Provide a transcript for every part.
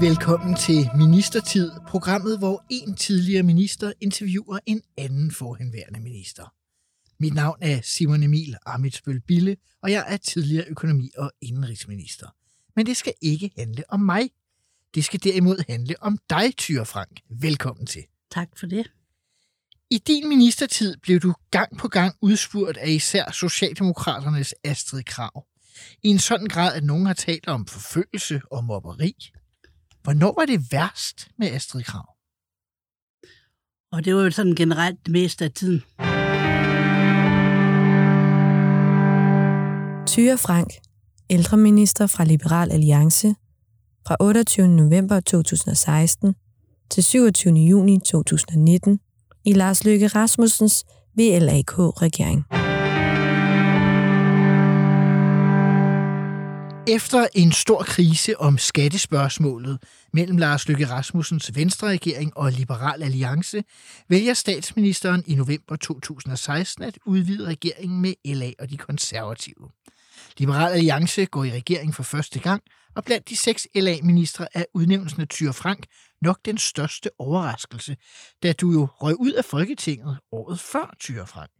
Velkommen til Ministertid, programmet, hvor en tidligere minister interviewer en anden forhenværende minister. Mit navn er Simon Emil Amitsbøl Bille, og jeg er tidligere økonomi- og indenrigsminister. Men det skal ikke handle om mig. Det skal derimod handle om dig, Tyre Frank. Velkommen til. Tak for det. I din ministertid blev du gang på gang udspurgt af især Socialdemokraternes Astrid Krav. I en sådan grad, at nogen har talt om forfølgelse og mobberi. Hvornår var det værst med Astrid Krav? Og det var jo sådan generelt det meste af tiden. Tyre Frank, ældreminister fra Liberal Alliance, fra 28. november 2016 til 27. juni 2019 i Lars Løkke Rasmussens VLAK-regering. Efter en stor krise om skattespørgsmålet mellem Lars Løkke Rasmussens Venstre-regering og Liberal Alliance, vælger statsministeren i november 2016 at udvide regeringen med LA og de konservative. Liberal Alliance går i regering for første gang, og blandt de seks LA-ministre er udnævnelsen af Tyre Frank nok den største overraskelse, da du jo røg ud af Folketinget året før Tyre Frank.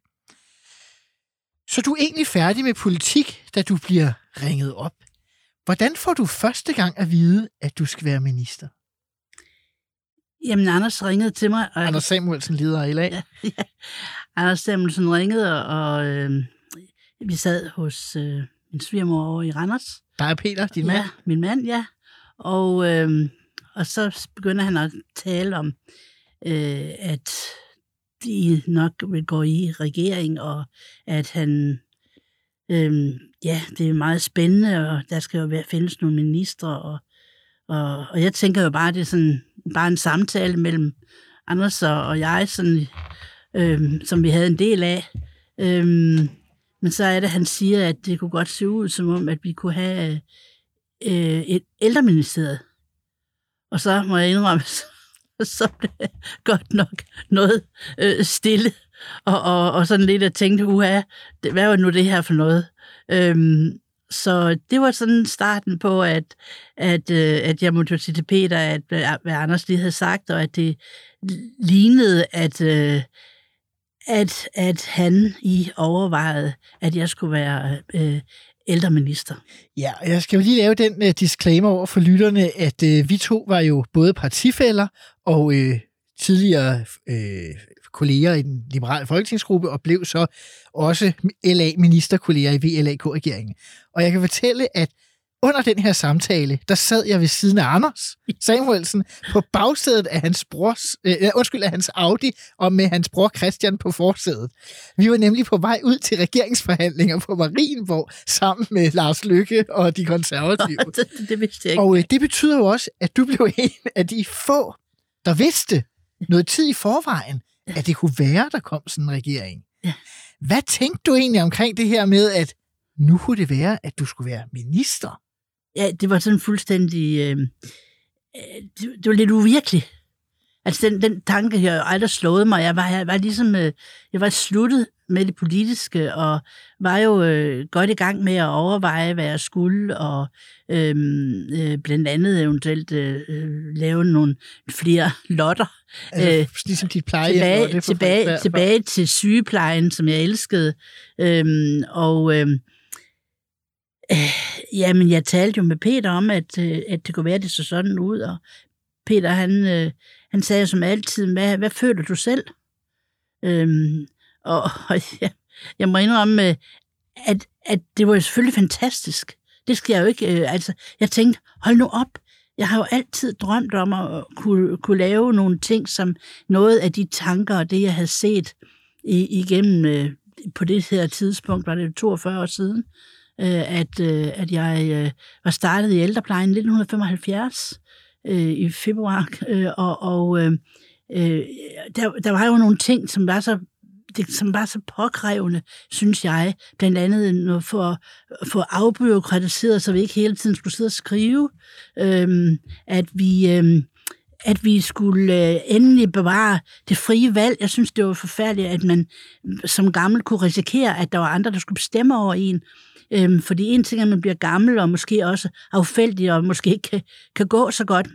Så du er egentlig færdig med politik, da du bliver ringet op. Hvordan får du første gang at vide, at du skal være minister? Jamen, Anders ringede til mig. Og, Anders Samuelsen, leder af LA. Ja, ja. Anders Samuelsen ringede, og øh, vi sad hos øh, min svigermor over i Randers. Der er Peter, din mand. Ja, min mand, ja. Og, øh, og så begynder han at tale om, øh, at de nok vil gå i regering, og at han, øh, ja, det er meget spændende, og der skal jo være, findes nogle ministre, og, og, og jeg tænker jo bare, at det er sådan, bare en samtale mellem Anders og, og jeg, sådan, øhm, som vi havde en del af. Øhm, men så er det, han siger, at det kunne godt se ud, som om, at vi kunne have øh, et ældreministeriet. Og så må jeg indrømme, så, så blev det godt nok noget øh, stille. Og, og, og sådan lidt at tænkte, uha, det, hvad var nu det her for noget? Øhm, så det var sådan starten på, at, at, øh, at jeg måtte sige til Peter, at øh, hvad Anders lige havde sagt, og at det lignede, at, øh, at, at han i overvejede, at jeg skulle være øh, ældreminister. Ja, og jeg skal jo lige lave den uh, disclaimer over for lytterne, at uh, vi to var jo både partifælder og uh, tidligere uh, kolleger i den liberale folketingsgruppe, og blev så også LA-ministerkolleger i VLAK-regeringen. Og jeg kan fortælle, at under den her samtale, der sad jeg ved siden af Anders Samuelsen på bagsædet af hans brors, øh, undskyld, af hans Audi, og med hans bror Christian på forsædet. Vi var nemlig på vej ud til regeringsforhandlinger på Marienborg, sammen med Lars Lykke og de konservative. det, det vidste jeg ikke. Og øh, det betyder jo også, at du blev en af de få, der vidste noget tid i forvejen, at det kunne være, der kom sådan en regering. Ja. Hvad tænkte du egentlig omkring det her med, at nu kunne det være, at du skulle være minister? Ja, det var sådan fuldstændig... Øh, det, det var lidt uvirkeligt. Altså, den, den tanke har jo aldrig slået mig. Jeg var, jeg var ligesom... Øh, jeg var sluttet med det politiske, og var jo øh, godt i gang med at overveje, hvad jeg skulle, og øh, øh, blandt andet eventuelt øh, lave nogle flere lotter. Altså, øh, ligesom dit plejehjem. Tilbage, det tilbage, tilbage til sygeplejen, som jeg elskede. Øh, og... Øh, Jamen, jeg talte jo med Peter om, at, at det kunne være, at det så sådan ud, og Peter, han, han sagde som altid, hvad, hvad føler du selv? Øhm, og, og ja, jeg må indrømme, at, at det var jo selvfølgelig fantastisk. Det skal jeg jo ikke, øh, altså, jeg tænkte, hold nu op, jeg har jo altid drømt om at kunne, kunne lave nogle ting, som noget af de tanker og det, jeg havde set i, igennem øh, på det her tidspunkt, var det 42 år siden, øh, at, øh, at jeg øh, var startet i ældreplejen 1975 øh, i februar, øh, og, og øh, øh, der, der var jo nogle ting, som var så det, som var så påkrævende, synes jeg, blandt andet øh, for, for afbyråkratiseret, så vi ikke hele tiden skulle sidde og skrive, øhm, at vi... Øhm, at vi skulle øh, endelig bevare det frie valg. Jeg synes, det var forfærdeligt, at man som gammel kunne risikere, at der var andre, der skulle bestemme over en. Øhm, fordi en ting er, at man bliver gammel, og måske også affældig, og måske ikke kan, kan gå så godt.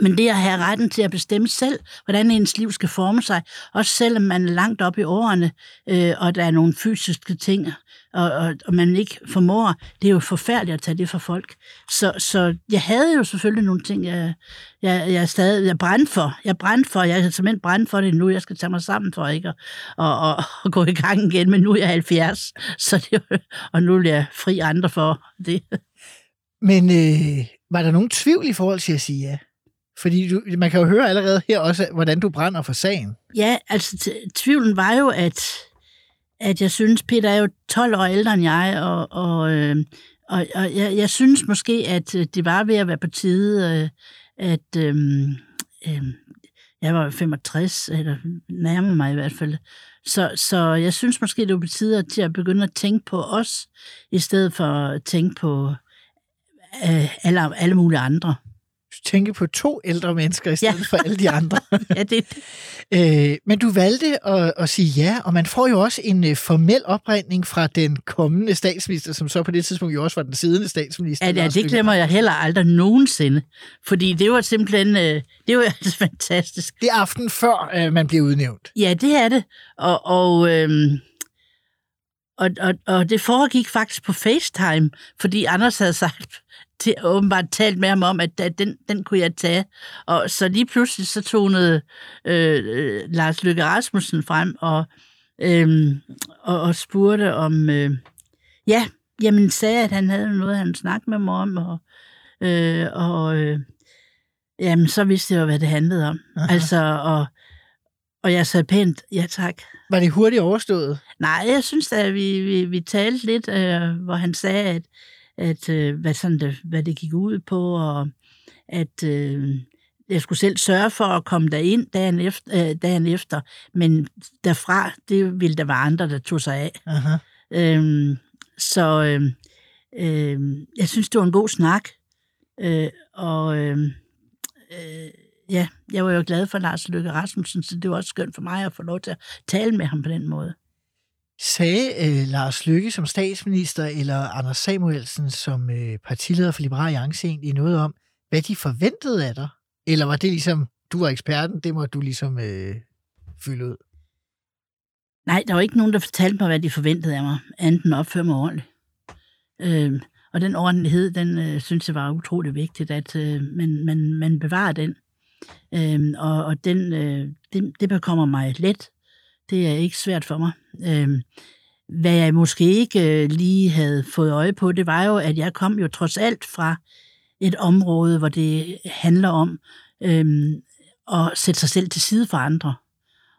Men det at have retten til at bestemme selv, hvordan ens liv skal forme sig, også selvom man er langt op i årene, øh, og der er nogle fysiske ting, og, og, og man ikke formår, det er jo forfærdeligt at tage det fra folk. Så, så jeg havde jo selvfølgelig nogle ting, jeg, jeg, jeg stadig jeg brændte for. Jeg brændte for, jeg er simpelthen brændt for det nu. Jeg skal tage mig sammen for ikke at og, og, og gå i gang igen, men nu er jeg 70, så det, og nu er jeg fri andre for det. Men øh, var der nogen tvivl i forhold til at sige ja? Fordi du, man kan jo høre allerede her også, hvordan du brænder for sagen. Ja, altså tvivlen var jo, at, at jeg synes, Peter er jo 12 år ældre end jeg, og, og, øh, og, og jeg, jeg synes måske, at øh, det var ved at være på tide, øh, at øh, øh, jeg var 65, eller nærmer mig i hvert fald. Så, så jeg synes måske, det var på tide til at begynde at tænke på os, i stedet for at tænke på øh, alle, alle mulige andre tænke på to ældre mennesker i stedet ja. for alle de andre. ja, det øh, Men du valgte at, at sige ja, og man får jo også en uh, formel opregning fra den kommende statsminister, som så på det tidspunkt jo også var den siddende statsminister. Ja, ja det glemmer jeg heller aldrig nogensinde, fordi det var simpelthen, uh, det var altså fantastisk. Det er aften før uh, man bliver udnævnt. Ja, det er det, og, og øhm, og, og, og det foregik faktisk på FaceTime, fordi Anders havde sagt, til, åbenbart talt med ham om, at, at den, den kunne jeg tage. Og så lige pludselig så tonede øh, øh, Lars Løkke Rasmussen frem og, øh, og, og spurgte om, øh, ja, jamen sagde, at han havde noget, han snakkede med mig om, og, øh, og øh, jamen så vidste jeg jo, hvad det handlede om. Aha. Altså, og, og jeg sagde pænt, ja tak. Var det hurtigt overstået? Nej, jeg synes at vi, vi, vi talte lidt, øh, hvor han sagde, at at øh, hvad, sådan det, hvad det gik ud på, og at øh, jeg skulle selv sørge for at komme derind dagen efter, øh, dagen efter men derfra, det ville der være andre, der tog sig af. Aha. Øhm, så øh, øh, jeg synes, det var en god snak, øh, og øh, øh, ja, jeg var jo glad for Lars Løkke Rasmussen, så det var også skønt for mig at få lov til at tale med ham på den måde. Sagde øh, Lars Lykke som statsminister eller Anders Samuelsen som øh, partileder for Liberal Alliance egentlig noget om, hvad de forventede af dig? Eller var det ligesom, du var eksperten, det må du ligesom øh, fylde ud? Nej, der var ikke nogen, der fortalte mig, hvad de forventede af mig, andet end opføre mig ordentligt. Øh, og den ordentlighed, den øh, synes jeg var utrolig vigtigt, at øh, man, man, man bevarer den. Øh, og og den, øh, det, det bekommer mig let. Det er ikke svært for mig. Øh, hvad jeg måske ikke øh, lige havde fået øje på, det var jo, at jeg kom jo trods alt fra et område, hvor det handler om øh, at sætte sig selv til side for andre.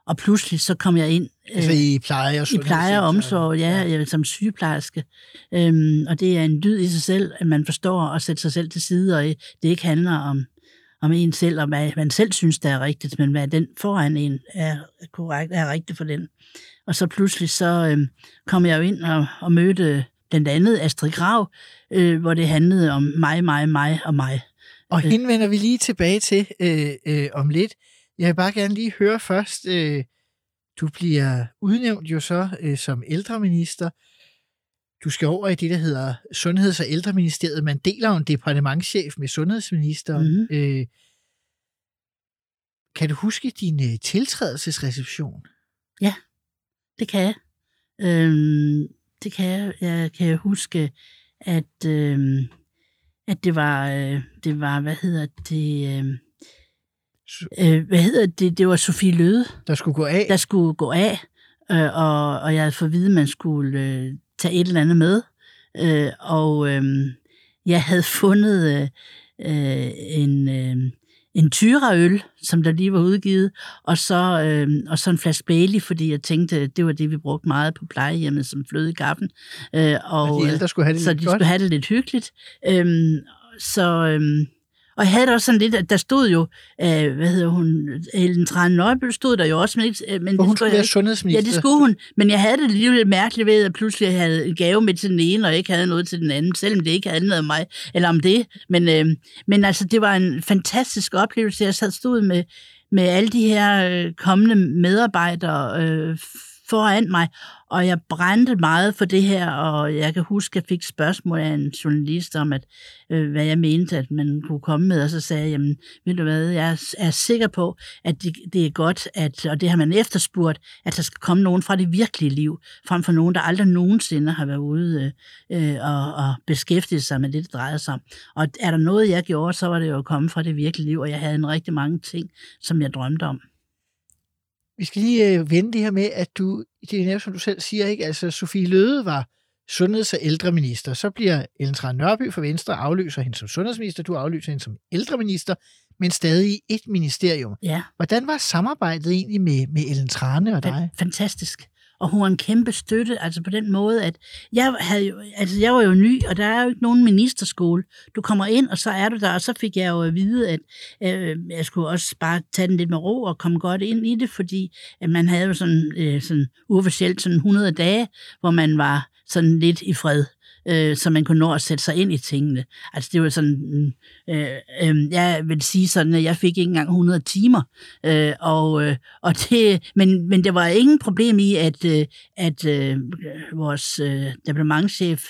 Og pludselig så kom jeg ind øh, altså i pleje og, i pleje og omsorg, ja, ja. som sygeplejerske. Øhm, og det er en dyd i sig selv, at man forstår at sætte sig selv til side, og det ikke handler om om en selv, og hvad man selv synes, der er rigtigt, men hvad den foran en er korrekt, er rigtigt for den. Og så pludselig så øh, kom jeg jo ind og, og mødte blandt andet Astrid Grav, øh, hvor det handlede om mig, mig, mig og mig. Og øh. hende vender vi lige tilbage til øh, øh, om lidt. Jeg vil bare gerne lige høre først, øh, du bliver udnævnt jo så øh, som ældreminister. Du skal over i det, der hedder Sundheds- og Ældreministeriet. Man deler en departementchef med sundhedsministeren. Mm. Øh, kan du huske din øh, tiltrædelsesreception? Ja, det kan jeg. Øhm, det kan jeg. Jeg kan huske, at, øhm, at det var, øh, det var, hvad hedder det, øh, øh, hvad hedder det, det var Sofie Løde. Der skulle gå af? Der skulle gå af, øh, og, og jeg havde fået at vide, at man skulle øh, tage et eller andet med. Øh, og øh, jeg havde fundet øh, øh, en, øh, en tyraøl, som der lige var udgivet, og så, øh, og så en flaske Bailey, fordi jeg tænkte, det var det, vi brugte meget på plejehjemmet som fløde i gaffen. Øh, og, og de ældre skulle have det så lidt de godt. skulle have det lidt hyggeligt. Øh, så, øh, og jeg havde det også sådan lidt, at der stod jo, øh, hvad hedder hun, Ellen Trane Nøjbøl stod der jo også, men, ikke, men For hun skulle jeg være sundhedsminister. Ja, det skulle hun, men jeg havde det alligevel mærkeligt ved, at pludselig jeg havde en gave med til den ene, og ikke havde noget til den anden, selvom det ikke handlede om mig, eller om det. Men, øh, men altså, det var en fantastisk oplevelse. Jeg sad stod med, med alle de her øh, kommende medarbejdere øh, foran mig, og jeg brændte meget for det her, og jeg kan huske, at jeg fik spørgsmål af en journalist om, at, øh, hvad jeg mente, at man kunne komme med, og så sagde jeg, jamen, ved du hvad, jeg er, sikker på, at det, det er godt, at, og det har man efterspurgt, at der skal komme nogen fra det virkelige liv, frem for nogen, der aldrig nogensinde har været ude øh, øh og, og beskæftiget sig med det, det drejer sig om. Og er der noget, jeg gjorde, så var det jo at komme fra det virkelige liv, og jeg havde en rigtig mange ting, som jeg drømte om. Vi skal lige øh, vende det her med, at du, det er netop som du selv siger, ikke? Altså, Sofie Løde var sundheds- og ældreminister. Så bliver Ellen Trane Nørby fra Venstre afløser hende som sundhedsminister. Du afløser hende som ældreminister, men stadig i et ministerium. Ja. Hvordan var samarbejdet egentlig med, med Ellen Trane og dig? Fa- Fantastisk. Og hun var en kæmpe støtte, altså på den måde, at jeg, havde jo, altså jeg var jo ny, og der er jo ikke nogen ministerskole. Du kommer ind, og så er du der, og så fik jeg jo at vide, at øh, jeg skulle også bare tage den lidt med ro og komme godt ind i det, fordi at man havde jo sådan, øh, sådan uofficielt sådan 100 dage, hvor man var sådan lidt i fred øh, så man kunne nå at sætte sig ind i tingene. Altså det var sådan, mm, øh, øh, jeg vil sige sådan, at jeg fik ikke engang 100 timer, øh, og, øh, og det, men, men der var ingen problem i, at, øh, at øh, vores øh, departementchef,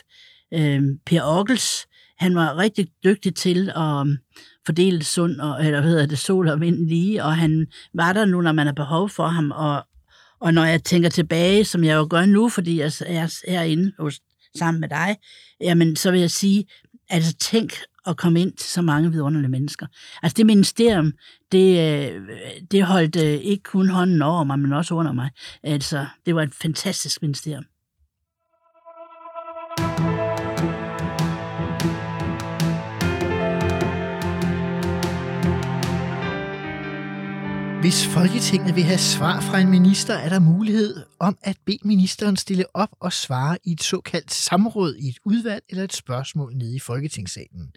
øh, Per Ockels, han var rigtig dygtig til at um, fordele sund, og, eller hvad hedder det, sol og vind lige, og han var der nu, når man har behov for ham, og, og når jeg tænker tilbage, som jeg jo gør nu, fordi jeg er herinde hos sammen med dig, jamen så vil jeg sige, altså tænk at komme ind til så mange vidunderlige mennesker. Altså det ministerium, det, øh, det holdt øh, ikke kun hånden over mig, men også under mig. Altså det var et fantastisk ministerium. Hvis Folketinget vil have svar fra en minister, er der mulighed om at bede ministeren stille op og svare i et såkaldt samråd i et udvalg eller et spørgsmål nede i Folketingssalen.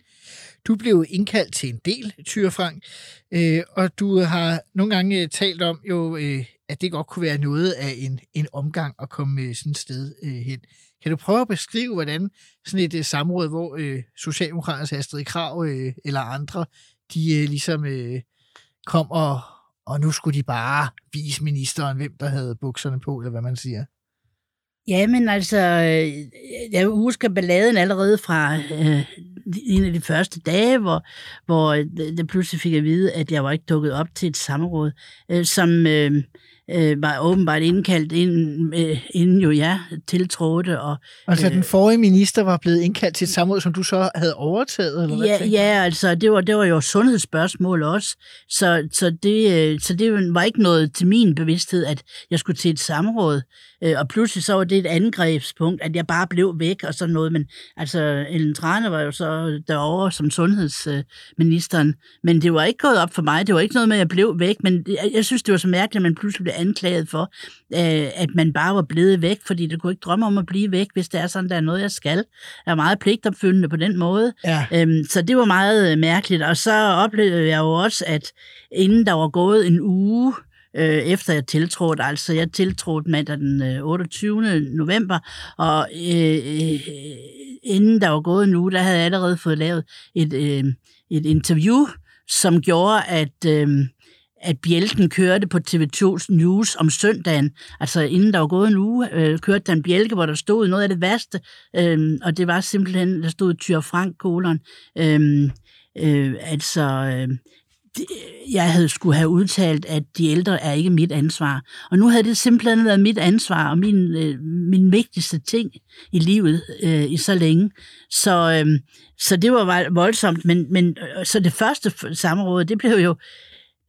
Du blev indkaldt til en del, Tyre Frank, øh, og du har nogle gange øh, talt om, jo, øh, at det godt kunne være noget af en, en omgang at komme øh, sådan et sted øh, hen. Kan du prøve at beskrive, hvordan sådan et øh, samråd, hvor øh, Socialdemokraternes Astrid Krav øh, eller andre, de øh, ligesom øh, kom og og nu skulle de bare vise ministeren, hvem der havde bukserne på, eller hvad man siger. Ja, men altså, øh, jeg husker balladen allerede fra øh, en af de første dage, hvor, hvor øh, jeg pludselig fik at vide, at jeg var ikke dukket op til et samråd, øh, som øh, øh, var åbenbart indkaldt, inden, øh, inden jo jeg tiltrådte. Og, altså den forrige minister var blevet indkaldt til et samråd, som du så havde overtaget? Eller hvad ja, ja, altså det var, det var jo sundhedsspørgsmål også, så, så, det, så det var ikke noget til min bevidsthed, at jeg skulle til et samråd. Og pludselig så var det et angrebspunkt, at jeg bare blev væk og sådan noget. Men altså, Ellen Trane var jo så derovre som sundhedsministeren. Men det var ikke gået op for mig. Det var ikke noget med, at jeg blev væk. Men jeg synes, det var så mærkeligt, at man pludselig blev anklaget for, at man bare var blevet væk, fordi det kunne ikke drømme om at blive væk, hvis det er sådan, der er noget, jeg skal. Jeg er meget pligtopfyldende på den måde. Ja. Så det var meget mærkeligt. Og så oplevede jeg jo også, at inden der var gået en uge, øh, efter jeg tiltrådte. Altså, jeg tiltrådte mandag den øh, 28. november, og øh, øh, inden der var gået en uge, der havde jeg allerede fået lavet et, øh, et interview, som gjorde, at... Øh, at bjælken kørte på TV2's News om søndagen. Altså inden der var gået en uge, øh, kørte der en bjælke, hvor der stod noget af det værste. Øh, og det var simpelthen, der stod Tyr Frank kolon. Øh, øh, altså, øh, jeg havde skulle have udtalt, at de ældre er ikke mit ansvar. Og nu havde det simpelthen været mit ansvar og min, øh, min vigtigste ting i livet øh, i så længe. Så, øhm, øh, så det var voldsomt. Men, men så det første samråd, det blev jo,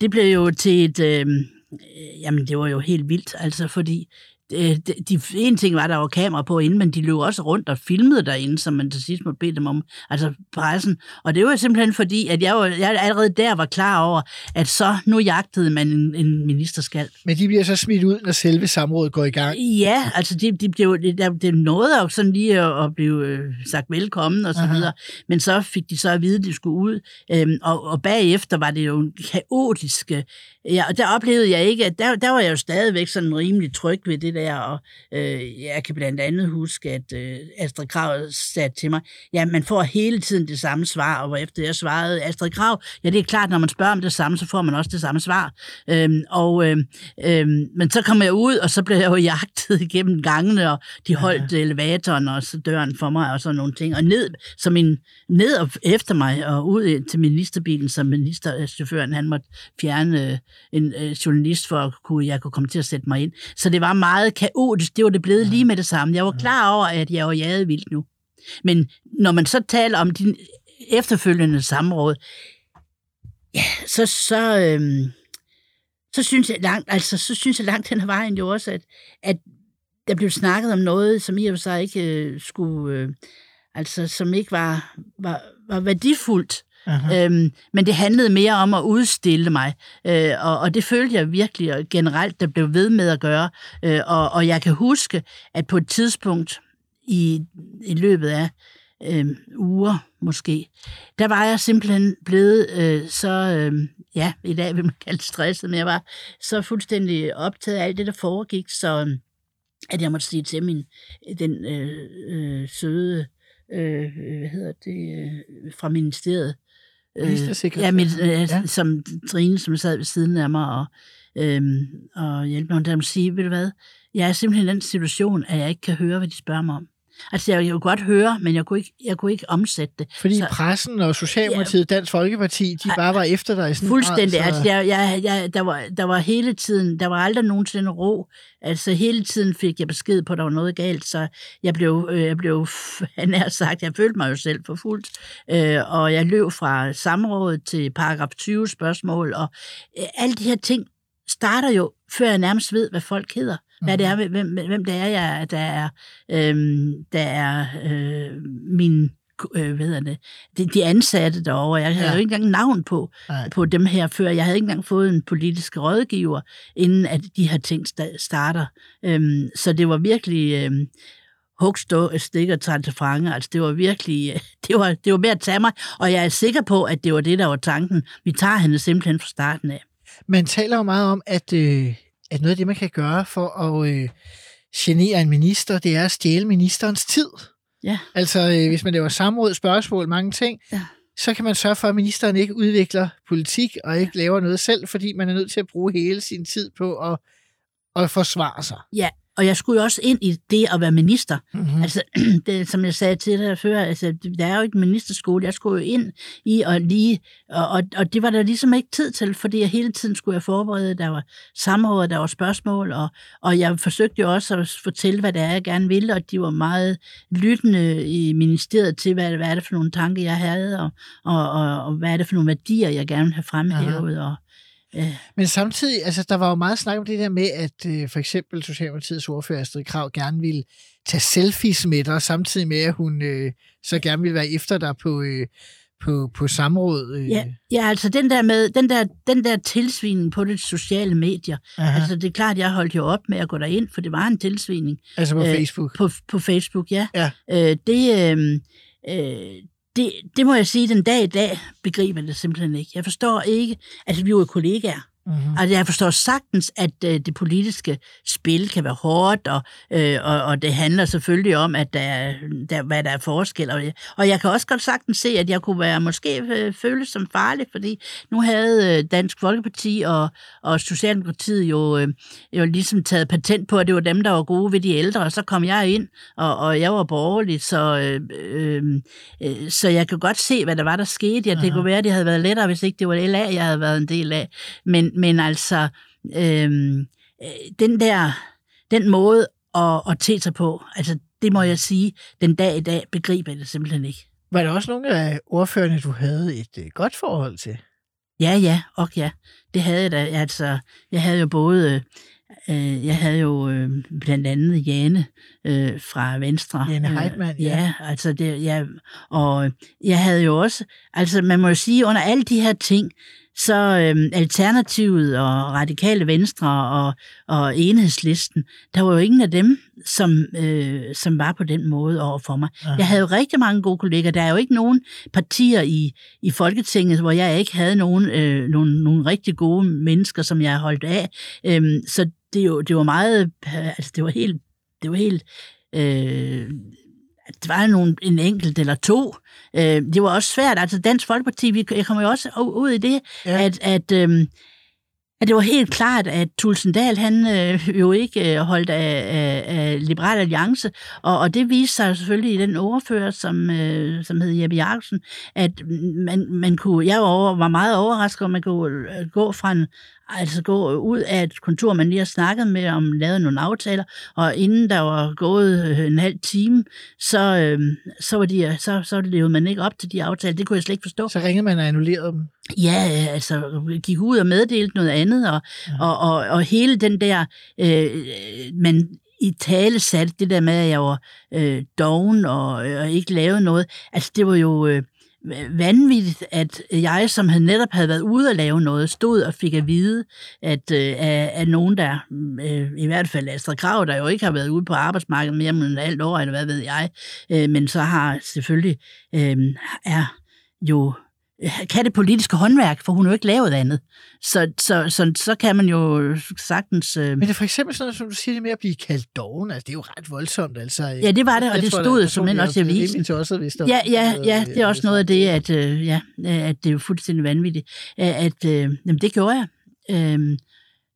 det blev jo til et... Øhm, øh, jamen, det var jo helt vildt, altså, fordi de, de, en ting var, at der var kamera på inden, men de løb også rundt og filmede derinde, som man til sidst måtte bede dem om, altså pressen. Og det var simpelthen fordi, at jeg, var, jeg allerede der var klar over, at så nu jagtede man en, en ministerskald. Men de bliver så smidt ud, når selve samrådet går i gang. Ja, altså de, de blev, det, det nåede jo sådan lige at, at blive øh, sagt velkommen og så Aha. videre, men så fik de så at vide, at de skulle ud, øhm, og, og bagefter var det jo en kaotisk, øh, ja, og der oplevede jeg ikke, at der, der var jeg jo stadigvæk sådan rimelig tryg ved det der, og øh, jeg kan blandt andet huske, at øh, Astrid Krav sagde til mig, ja, man får hele tiden det samme svar, og efter jeg svarede, Astrid Krav, ja, det er klart, når man spørger om det samme, så får man også det samme svar. Øhm, og, øh, øh, men så kom jeg ud, og så blev jeg jo jagtet igennem gangene, og de holdt ja. elevatoren og så døren for mig, og sådan nogle ting, og ned, så min, ned og efter mig, og ud til ministerbilen, som ministerchaufføren, han måtte fjerne øh, en øh, journalist, for at kunne, jeg kunne komme til at sætte mig ind. Så det var meget kaotisk, det var det blevet lige med det samme. Jeg var klar over, at jeg var jaget vildt nu. Men når man så taler om din efterfølgende samråd, ja, så, så, øhm, så synes jeg langt, altså, så synes jeg langt hen ad vejen jo også, at, at der blev snakket om noget, som i og for sig ikke øh, skulle, øh, altså som ikke var, var, var værdifuldt. Aha. Øhm, men det handlede mere om at udstille mig, øh, og, og det følte jeg virkelig og generelt, der blev ved med at gøre. Øh, og, og jeg kan huske, at på et tidspunkt i, i løbet af øh, uger måske, der var jeg simpelthen blevet øh, så, øh, ja, i dag vil man kalde stresset, men jeg var så fuldstændig optaget af alt det, der foregik, så øhm, at jeg måtte sige til min, den øh, øh, søde, øh, hvad hedder det, øh, fra ministeriet, Ministersekretær. ja, mit, øh, Ja. som Trine, som sad ved siden af mig og, øhm, og hjælpe mig, der må sige, ved du hvad, jeg er simpelthen i den situation, at jeg ikke kan høre, hvad de spørger mig om. Altså, jeg, jeg kunne godt høre, men jeg kunne ikke, jeg kunne ikke omsætte det. Fordi Så- pressen og Socialdemokratiet, Dansk Folkeparti, de bare var efter dig i sådan Fuldstændig. grad, Altså, jeg, jeg, jeg, der, var, der var hele tiden, der var aldrig nogensinde ro. Altså, hele tiden fik jeg besked på, at der var noget galt, så jeg blev, øh, jeg blev, han har sagt, jeg følte mig jo selv for fuldt, øh, og jeg løb fra samrådet til paragraf 20 spørgsmål, og øh, alle de her ting starter jo, før jeg nærmest ved, hvad folk hedder. Hvad det er, hvem, hvem det er, jeg, der er, øhm, der er øh, min øh, hvad hedder det, de, de ansatte derovre. Jeg havde Ja. jo ikke engang navn på, Nej. på dem her før. Jeg havde ikke engang fået en politisk rådgiver, inden at de her ting sta- starter. Øhm, så det var virkelig øhm, hug, stå, stik og træde til frange. Altså, det var virkelig, øh, det var, det var med at tage mig, og jeg er sikker på, at det var det, der var tanken. Vi tager hende simpelthen fra starten af. Man taler jo meget om, at, øh, at noget af det, man kan gøre for at øh, genere en minister, det er at stjæle ministerens tid. Ja. Altså, øh, hvis man laver samråd, spørgsmål, mange ting, Ja. så kan man sørge for, at ministeren ikke udvikler politik og ikke laver noget selv, fordi man er nødt til at bruge hele sin tid på at, at forsvare sig. Ja, og jeg skulle jo også ind i det at være minister. Mm-hmm. Altså, det, som jeg sagde til dig før, altså, der er jo ikke ministerskole. Jeg skulle jo ind i og lige, og, og, og det var der ligesom ikke tid til, fordi jeg hele tiden skulle jeg forberede. Der var samråd, der var spørgsmål, og, og jeg forsøgte jo også at fortælle, hvad det er, jeg gerne ville, og de var meget lyttende i ministeriet til, hvad, hvad er det for nogle tanker, jeg havde, og, og, og, og hvad er det for nogle værdier, jeg gerne vil have fremhævet. Og, Men samtidig, altså, der var jo meget snak om det der med, at øh, for eksempel Socialdemokratiets ordfører Astrid Krav gerne ville tage selfies med dig, samtidig med, at hun øh, så gerne ville være efter dig på, øh, på, på samråd. Øh. Ja, ja, altså den der med den der, den der tilsvining på de sociale medier. Aha. Altså det er klart, jeg holdt jo op med at gå derind, for det var en tilsvining altså på øh, Facebook. på, på Facebook, ja. Ja. Øh, det, øh, øh, det, det må jeg sige, den dag i dag begriber det simpelthen ikke. Jeg forstår ikke, altså vi er jo kollegaer, Mm-hmm. Altså, jeg forstår sagtens, at øh, det politiske spil kan være hårdt, og, øh, og, og det handler selvfølgelig om, at der, er- der, hvad der er forskel. Og, og jeg kan også godt sagtens se, at jeg kunne være måske øh, føles som farlig, fordi nu havde øh, Dansk Folkeparti og, og Socialdemokratiet jo, øh, jo ligesom taget patent på, at det var dem, der var gode ved de ældre, og så kom jeg ind, og, og jeg var borgerlig, så, øh, øh, øh, så jeg kan godt se, hvad der var, der skete. Ja, det kunne være, at det havde været lettere, hvis ikke det var LA, jeg havde været en del af. Men, men altså, øhm, øh, den der, den måde at, at te sig på, altså det må jeg sige, den dag i dag begriber jeg det simpelthen ikke. Var der også nogle af ordførerne, du havde et øh, godt forhold til? Ja, ja, og ja, det havde jeg da. Altså, jeg havde jo både Øh, jeg havde jo øh, blandt andet Jane øh, fra Venstre. Jane Øh, Heitmann, ja. ja. altså det, ja, og jeg havde jo også, altså man må jo sige, under alle de her ting, så øh, Alternativet og Radikale Venstre og, og Enhedslisten, der var jo ingen af dem, som, øh, som var på den måde over for mig. Aha. Jeg havde jo rigtig mange gode kolleger. Der er jo ikke nogen partier i, i Folketinget, hvor jeg ikke havde nogen, øh, nogle, nogle rigtig gode mennesker, som jeg holdt af. Øhm, så det, jo, det var meget, altså det var helt, det var helt, øh, det var nogle, en enkelt eller to. Øh, det var også svært. Altså Dansk Folkeparti, vi, jeg kommer jo også ud i det, Ja. at, at, øh, at det var helt klart, at Tulsendal, han øh, jo ikke øh, holdt af, af, af Liberal Alliance, og, og det viste sig selvfølgelig i den overfører, som, øh, som hed Jeppe Jacobsen, at man, man kunne, jeg var, over, var meget overrasket, om man kunne øh, gå fra en altså gå ud af et kontor, man lige har snakket med om, lavet nogle aftaler, og inden der var gået øh, en halv time, så, øh, så, var de, så, så levede man ikke op til de aftaler. Det kunne jeg slet ikke forstå. Så ringede man og annullerede dem. Ja, øh, altså gik ud og meddelte noget andet, og, ja. og, og, og hele den der, øh, man i tale satte det der med, at jeg var øh, doven og, og ikke lavede noget. Altså det var jo øh, vanvittigt, at jeg, som havde netop havde været ude og lave noget, stod og fik at vide, at øh, at nogen, der øh, i hvert fald Astrid Krav, der jo ikke har været ude på arbejdsmarkedet mere end alt år, eller hvad ved jeg, øh, men så har selvfølgelig øh, er jo kan det politiske håndværk, for hun har jo ikke lavet andet. Så, så, så, så kan man jo sagtens... Øh... Men det er for eksempel sådan noget, som du siger, det med at blive kaldt doven, altså det er jo ret voldsomt. Altså, Ja, det var det, og det stod som tror, også i er avisen. tosset, hvis der- Ja, ja, ja, det er også noget af det, at, øh, ja, at det er jo fuldstændig vanvittigt. At, øh, jamen, det gjorde jeg. Øhm,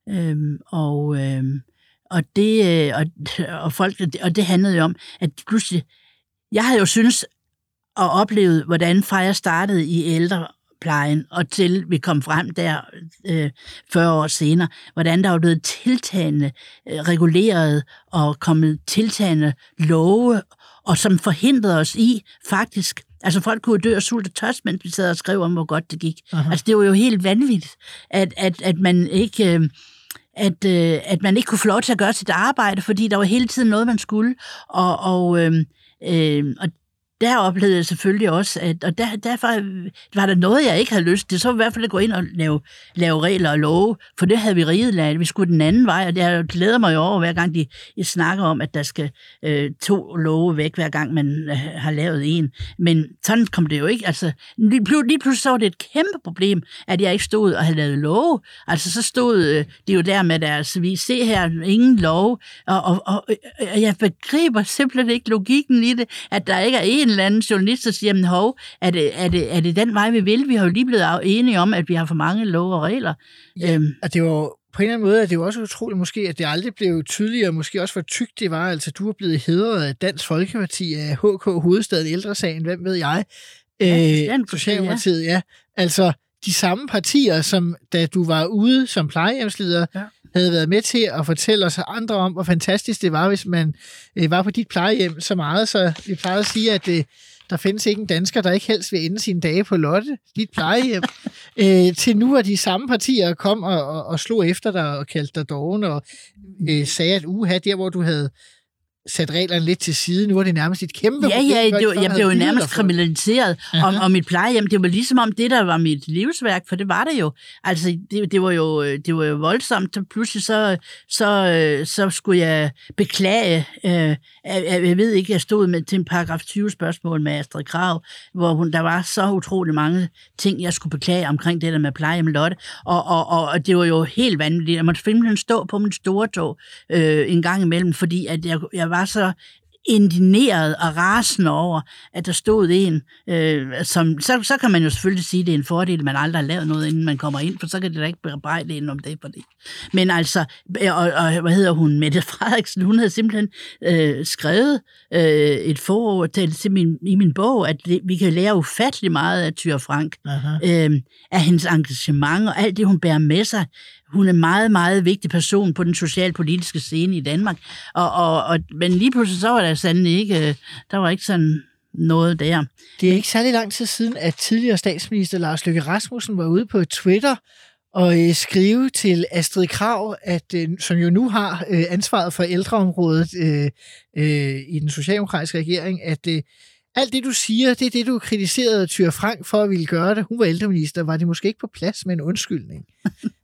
øhm, og, øhm, og, det, øh, og, og, folk, og det handlede jo om, at pludselig, jeg havde jo synes og oplevet, hvordan fra jeg startede i ældreplejen, og til vi kom frem der øh, 40 år senere, hvordan der var blevet tiltagende øh, reguleret og kommet tiltagende love, og som forhindrede os i faktisk Altså folk kunne dø og sulte og tørst, mens vi sad og skrev om, hvor godt det gik. Aha. Altså det var jo helt vanvittigt, at, at, at man ikke... Øh, at, øh, at man ikke kunne få lov til at gøre sit arbejde, fordi der var hele tiden noget, man skulle. Og, og, øh, øh, og der oplevede jeg selvfølgelig også, at, og der, derfor var der noget, jeg ikke havde lyst til. Så var i hvert fald at gå ind og lave, lave regler og love, for det havde vi riget af. Vi skulle den anden vej, og det glæder mig jo over, hver gang de, de snakker om, at der skal øh, to love væk, hver gang man øh, har lavet en. Men sådan kom det jo ikke. Altså, lige, pl- lige pludselig så var det et kæmpe problem, at jeg ikke stod og havde lavet love. Altså, så stod øh, det jo der med deres, vi se her, ingen lov, og, og, og, og jeg begriber simpelthen ikke logikken i det, at der ikke er en eller anden journalist, der siger, hov, er det, er, det, er det den vej, vi vil? Vi har jo lige blevet enige om, at vi har for mange love og regler. Ja, Øhm, og det var på en eller anden måde, at det var også utroligt måske, at det aldrig blev tydeligere, måske også hvor tykt det var. Altså, du er blevet hedret af Dansk Folkeparti af HK Hovedstaden Ældresagen, hvem ved jeg? Ja, Øh, Socialdemokratiet, ja. Altså, de samme partier, som da du var ude som plejehjemsleder, Ja. Havde været med til at fortælle os andre om, hvor fantastisk det var, hvis man øh, var på dit plejehjem så meget, så vi plejede at sige, at øh, der findes ikke en dansker, der ikke helst vil ende sine dage på Lotte, dit plejehjem, øh, til nu er de samme partier kom og, og, og slog efter dig og kaldte dig doven og øh, sagde, at uha, der hvor du havde sat reglerne lidt til side, nu er det nærmest et kæmpe Ja, ja, det, var- jeg blev jo nærmest kriminaliseret, og, og mit plejehjem, det var ligesom om det, der var mit livsværk, for det var det jo. Altså, det, det, var, jo, det var jo voldsomt, så pludselig så, så, øh, så skulle jeg beklage, øh, jeg, jeg ved ikke, jeg stod med til en paragraf 20 spørgsmål med Astrid Krav, hvor hun, der var så utrolig mange ting, jeg skulle beklage omkring det der med plejehjem Lotte, og, og, og, og det var jo helt vanvittigt. Jeg måtte simpelthen stå på min store tog øh, en gang imellem, fordi at jeg, jeg var så indigneret og rasende over, at der stod en, øh, som, så, så kan man jo selvfølgelig sige, at det er en fordel, at man aldrig har lavet noget, inden man kommer ind, for så kan det da ikke bebrejde en om det for det. Men altså, og, og hvad hedder hun, Mette Frederiksen, hun havde simpelthen øh, skrevet øh, et forord til, til min, i min bog, at det, vi kan lære ufattelig meget af Tyre Frank, Aha. øh, af hendes engagement og alt det, hun bærer med sig. Hun er en meget, meget vigtig person på den socialpolitiske scene i Danmark. Og, og, og, men lige pludselig så var der sandelig ikke, øh, der var ikke sådan noget der. Det er ikke særlig lang tid siden, at tidligere statsminister Lars Løkke Rasmussen var ude på Twitter og øh, skrive til Astrid Krav, at, øh, som jo nu har øh, ansvaret for ældreområdet øh, øh, i den socialdemokratiske regering, at øh, alt det, du siger, det er det, du kritiserede Thyre Frank for at ville gøre det. Hun var ældreminister. Var det måske ikke på plads med en undskyldning?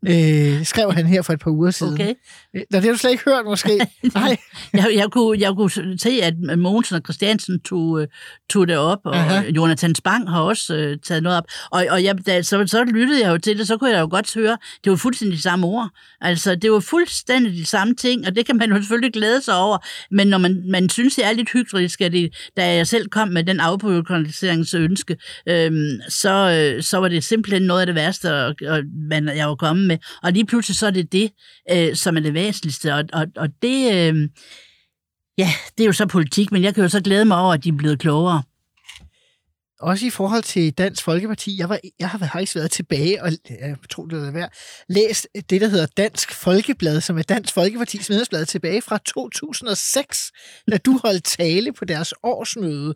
Øh, skrev han her for et par uger siden. Okay. Øh, det har du slet ikke hørt, måske. Nej. jeg, jeg, kunne, jeg kunne se, at Mogensen og Christiansen tog, øh, tog det op, og Aha. Jonathan Spang har også øh, taget noget op. Og, og jeg, da, så, så lyttede jeg jo til det, så kunne jeg jo godt høre, det var fuldstændig de samme ord. Altså, det var fuldstændig de samme ting, og det kan man jo selvfølgelig glæde sig over. Men når man, man synes, det er lidt hyggeligt, at det, da jeg selv kom med den afbyråkratiseringsønske, øhm, så, øh, så var det simpelthen noget af det værste, og, og, man, jeg var kommet med. Og lige pludselig så er det det, øh, som er det væsentligste, og, og, og det... Øh, Ja, det er jo så politik, men jeg kan jo så glæde mig over, at de er blevet klogere. Også i forhold til Dansk Folkeparti. Jeg, var, jeg har faktisk været tilbage og jeg tror, det er værd, læst det, der hedder Dansk Folkeblad, som er Dansk Folkepartis medlemsblad tilbage fra 2006, da du holdt tale på deres årsmøde.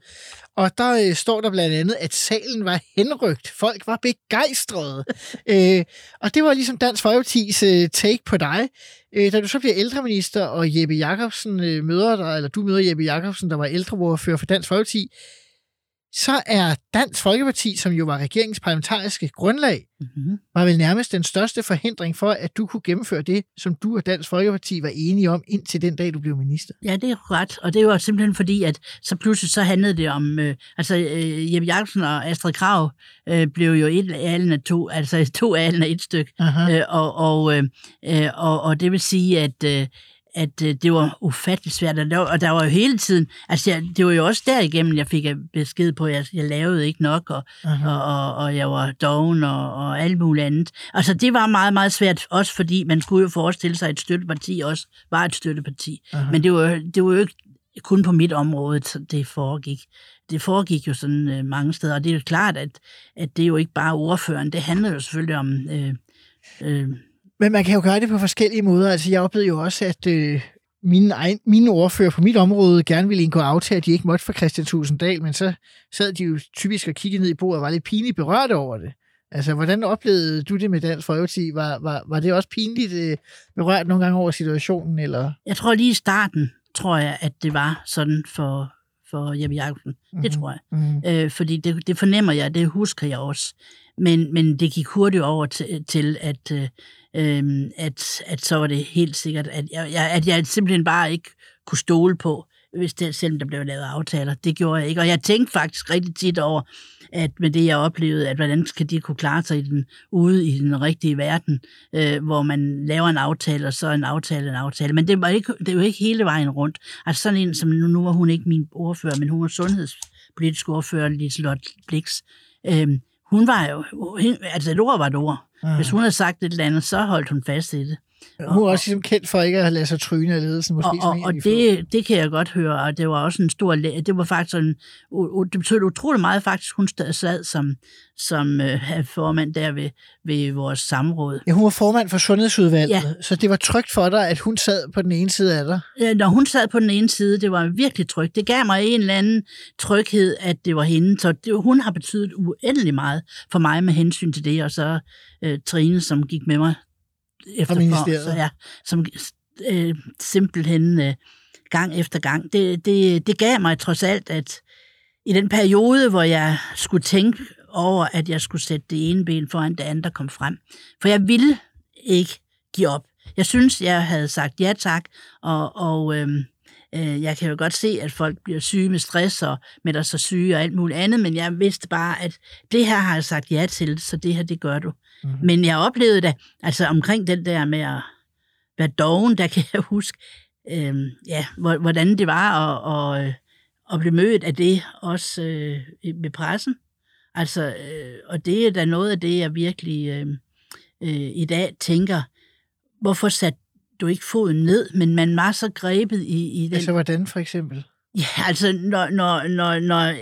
Og der øh, står der blandt andet, at salen var henrygt. Folk var begejstrede. øh, og det var ligesom Dansk Folkepartis øh, take på dig. Øh, da du så bliver ældreminister, og Jeppe Jacobsen øh, møder dig, eller du møder Jeppe Jacobsen, der var ældreordfører for Dansk Folkeparti, så er Dansk Folkeparti, som jo var regeringens parlamentariske grundlag, Mm-hmm. var vel nærmest den største forhindring for, at du kunne gennemføre det, som du og Dansk Folkeparti var enige om, indtil den dag, du blev minister. Ja, det er ret. Og det var simpelthen fordi, at så pludselig så handlede det om... Øh, altså, øh, Jeppe Jacobsen og Astrid Krav øh, blev jo et alen af to, altså to alen af et stykke. Øh, og, og, øh, øh, og, og det vil sige, at... Øh, at øh, det var ufattelig svært, og der, og der var jo hele tiden, altså jeg, det var jo også derigennem, jeg fik besked på, at jeg, jeg lavede ikke nok, og, Aha. og, og, og jeg var doven og, og alt muligt andet. Altså det var meget, meget svært, også fordi man skulle jo forestille sig, at et støtteparti også var et støtteparti. Aha. Men det var, det var jo ikke kun på mit område, det foregik. Det foregik jo sådan øh, mange steder, og det er jo klart, at, at det er jo ikke bare ordføreren, det handler jo selvfølgelig om... Øh, øh, Men man kan jo gøre det på forskellige måder. Altså, jeg oplevede jo også, at øh, mine, egen, mine ordfører på mit område gerne ville indgå aftale, at de ikke måtte for Christian Tusinddal, men så sad de jo typisk og kiggede ned i bordet og var lidt pinligt berørt over det. Altså, hvordan oplevede du det med Dansk Folkeparti? Var, var, var det også pinligt øh, berørt nogle gange over situationen, eller? Jeg tror lige i starten, tror jeg, at det var sådan for, for Jeppe Jacobsen. Mm-hmm. Det tror jeg. Mm. Øh, fordi det, det fornemmer jeg, det husker jeg også. Men, men det gik hurtigt over til, til at, øh, øhm, at, at så var det helt sikkert, at jeg, jeg, at jeg simpelthen bare ikke kunne stole på, hvis det, selvom der blev lavet aftaler. Det gjorde jeg ikke. Og jeg tænkte faktisk rigtig tit over, at med det, jeg oplevede, at hvordan skal de kunne klare sig i den, ude i den rigtige verden, øh, hvor man laver en aftale, og så en aftale, en aftale. Men det var, ikke, det var ikke hele vejen rundt. Altså sådan en, som nu, nu var hun ikke min ordfører, men hun var sundhedspolitisk ordfører, Liselotte Blix. Øh, hun var jo, hun, altså et ord var ord. Ah. Hvis hun havde sagt et eller andet, så holdt hun fast i det. Hun er også ligesom kendt for ikke at lade sig tryne af ledelsen, måske Og, og, og det, det kan jeg godt høre, og det var også en stor... Det var faktisk en... Det betød utrolig meget, faktisk, hun sad som, som øh, formand der ved, ved vores samråd. Ja, hun var formand for Sundhedsudvalget, Ja. så det var trygt for dig, at hun sad på den ene side af dig. Øh, Når hun sad på den ene side, det var virkelig trygt. Det gav mig en eller anden tryghed, at det var hende. Så det, hun har betydet uendelig meget for mig med hensyn til det. Og så øh, Trine, som gik med mig Så, ja, som øh, simpelthen øh, gang efter gang. Det, det, det gav mig trods alt, at i den periode, hvor jeg skulle tænke over, at jeg skulle sætte det ene ben foran det andet, der kom frem. For jeg ville ikke give op. Jeg synes, jeg havde sagt ja tak, og, og øhm, øh, jeg kan jo godt se, at folk bliver syge med stress og melder sig syge og alt muligt andet, men jeg vidste bare, at det her har jeg sagt ja til, så det her, det gør du. Mhm. Mm-hmm. Men jeg oplevede det, altså omkring den der med at være doven, der kan jeg huske, øhm, ja, hvor- hvordan det var at, at, øh, at blive mødt af det, også øh, med pressen. Altså, øh, og det er da noget af det, jeg virkelig øh, øh, i dag tænker, hvorfor satte du ikke foden ned, men man var så grebet i, i den Altså, hvordan for eksempel? Ja, altså, når, når, når, når,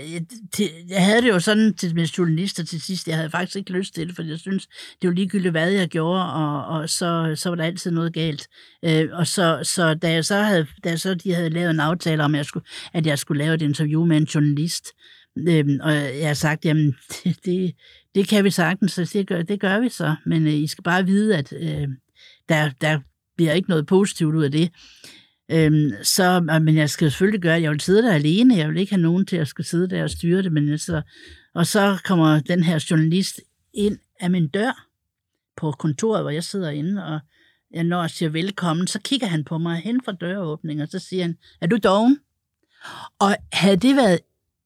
til, jeg havde det jo sådan til med journalister til sidst, jeg havde faktisk ikke lyst til det, for jeg synes, det var ligegyldigt, hvad jeg gjorde, og, og så, så var der altid noget galt. Øh, og så, så da jeg så havde, da jeg så de havde lavet en aftale om, at jeg skulle, at jeg skulle lave et interview med en journalist, øh, og jeg har sagt, jamen, det, det, det kan vi sagtens, så det gør, det gør vi så. Men øh, I skal bare vide, at øh, der, der bliver ikke noget positivt ud af det. Øhm, så, men jeg skal selvfølgelig gøre, jeg vil sidde der alene, jeg vil ikke have nogen til at skal sidde der og styre det, men jeg sidder, og så kommer den her journalist ind af min dør på kontoret, hvor jeg sidder inde, og jeg når jeg siger velkommen, så kigger han på mig hen fra døråbningen, og så siger han, er du doven? Og havde det været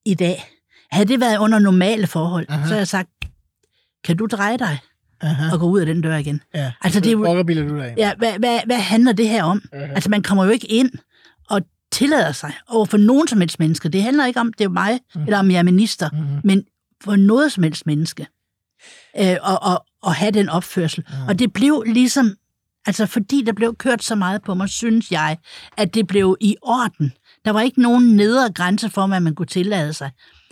i dag, havde det været under normale forhold, Aha. så har jeg sagt, kan du dreje dig Aha. og gå ud af den dør igen? Ja, Altså, det er jo- du dig? Ja, hvad, hvad, hvad handler det her om? Aha. Altså, man kommer jo ikke ind og tillader sig over for nogen som helst menneske. Det handler ikke om, det er mig, mm. eller om jeg er minister, Mhm. men for noget som helst menneske. Øh, og, og, og have den opførsel. Mhm. Og det blev ligesom, altså fordi der blev kørt så meget på mig, synes jeg, at det blev i orden. Der var ikke nogen nedre grænse for, hvad man kunne tillade sig.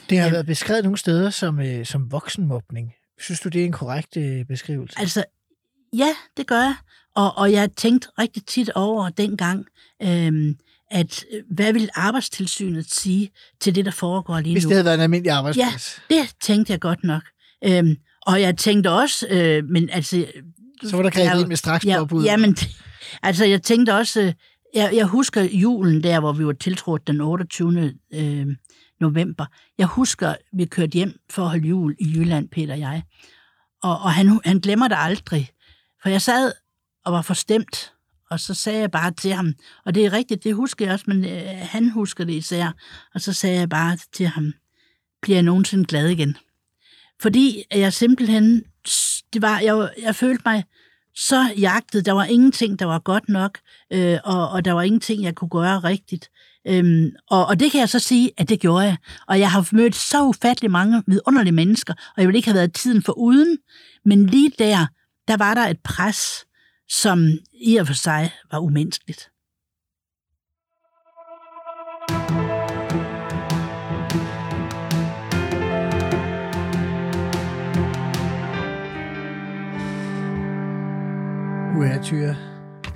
Det har Jamen. været beskrevet nogle steder som, øh, som voksenmobning. Synes du, det er en korrekt øh, beskrivelse? Altså, ja, det gør jeg. Og, og jeg tænkte rigtig tit over dengang, øhm, at øh, hvad vil arbejdstilsynet sige til det, der foregår lige Hvis nu? det havde været en almindelig arbejdsplads. Det tænkte jeg godt nok. Øhm, og jeg tænkte også, øh, men altså... Så var der grebet ind med straks ja, påbud. Jamen, altså jeg tænkte også, øh, jeg, jeg husker julen der, hvor vi var tiltrådt den 28. Øh, november. Jeg husker, vi kørte hjem for at holde jul i Jylland, Peter og jeg. Og, og han, han glemmer det aldrig. For jeg sad og var forstemt, og så sagde jeg bare til ham, og det er rigtigt, det husker jeg også, men øh, han husker det især. Og så sagde jeg bare til ham, bliver jeg nogensinde glad igen? Fordi jeg simpelthen, det var, jeg, jeg følte mig så jagtet. Der var ingenting, der var godt nok, øh, og, og der var ingenting, jeg kunne gøre rigtigt. Øhm, og, og det kan jeg så sige, at det gjorde jeg. Og jeg har mødt så ufattelig mange vidunderlige mennesker, og jeg ville ikke have været tiden for uden. Men lige der, der var der et pres, som i og for sig var umenneskeligt. Uha, Tyre.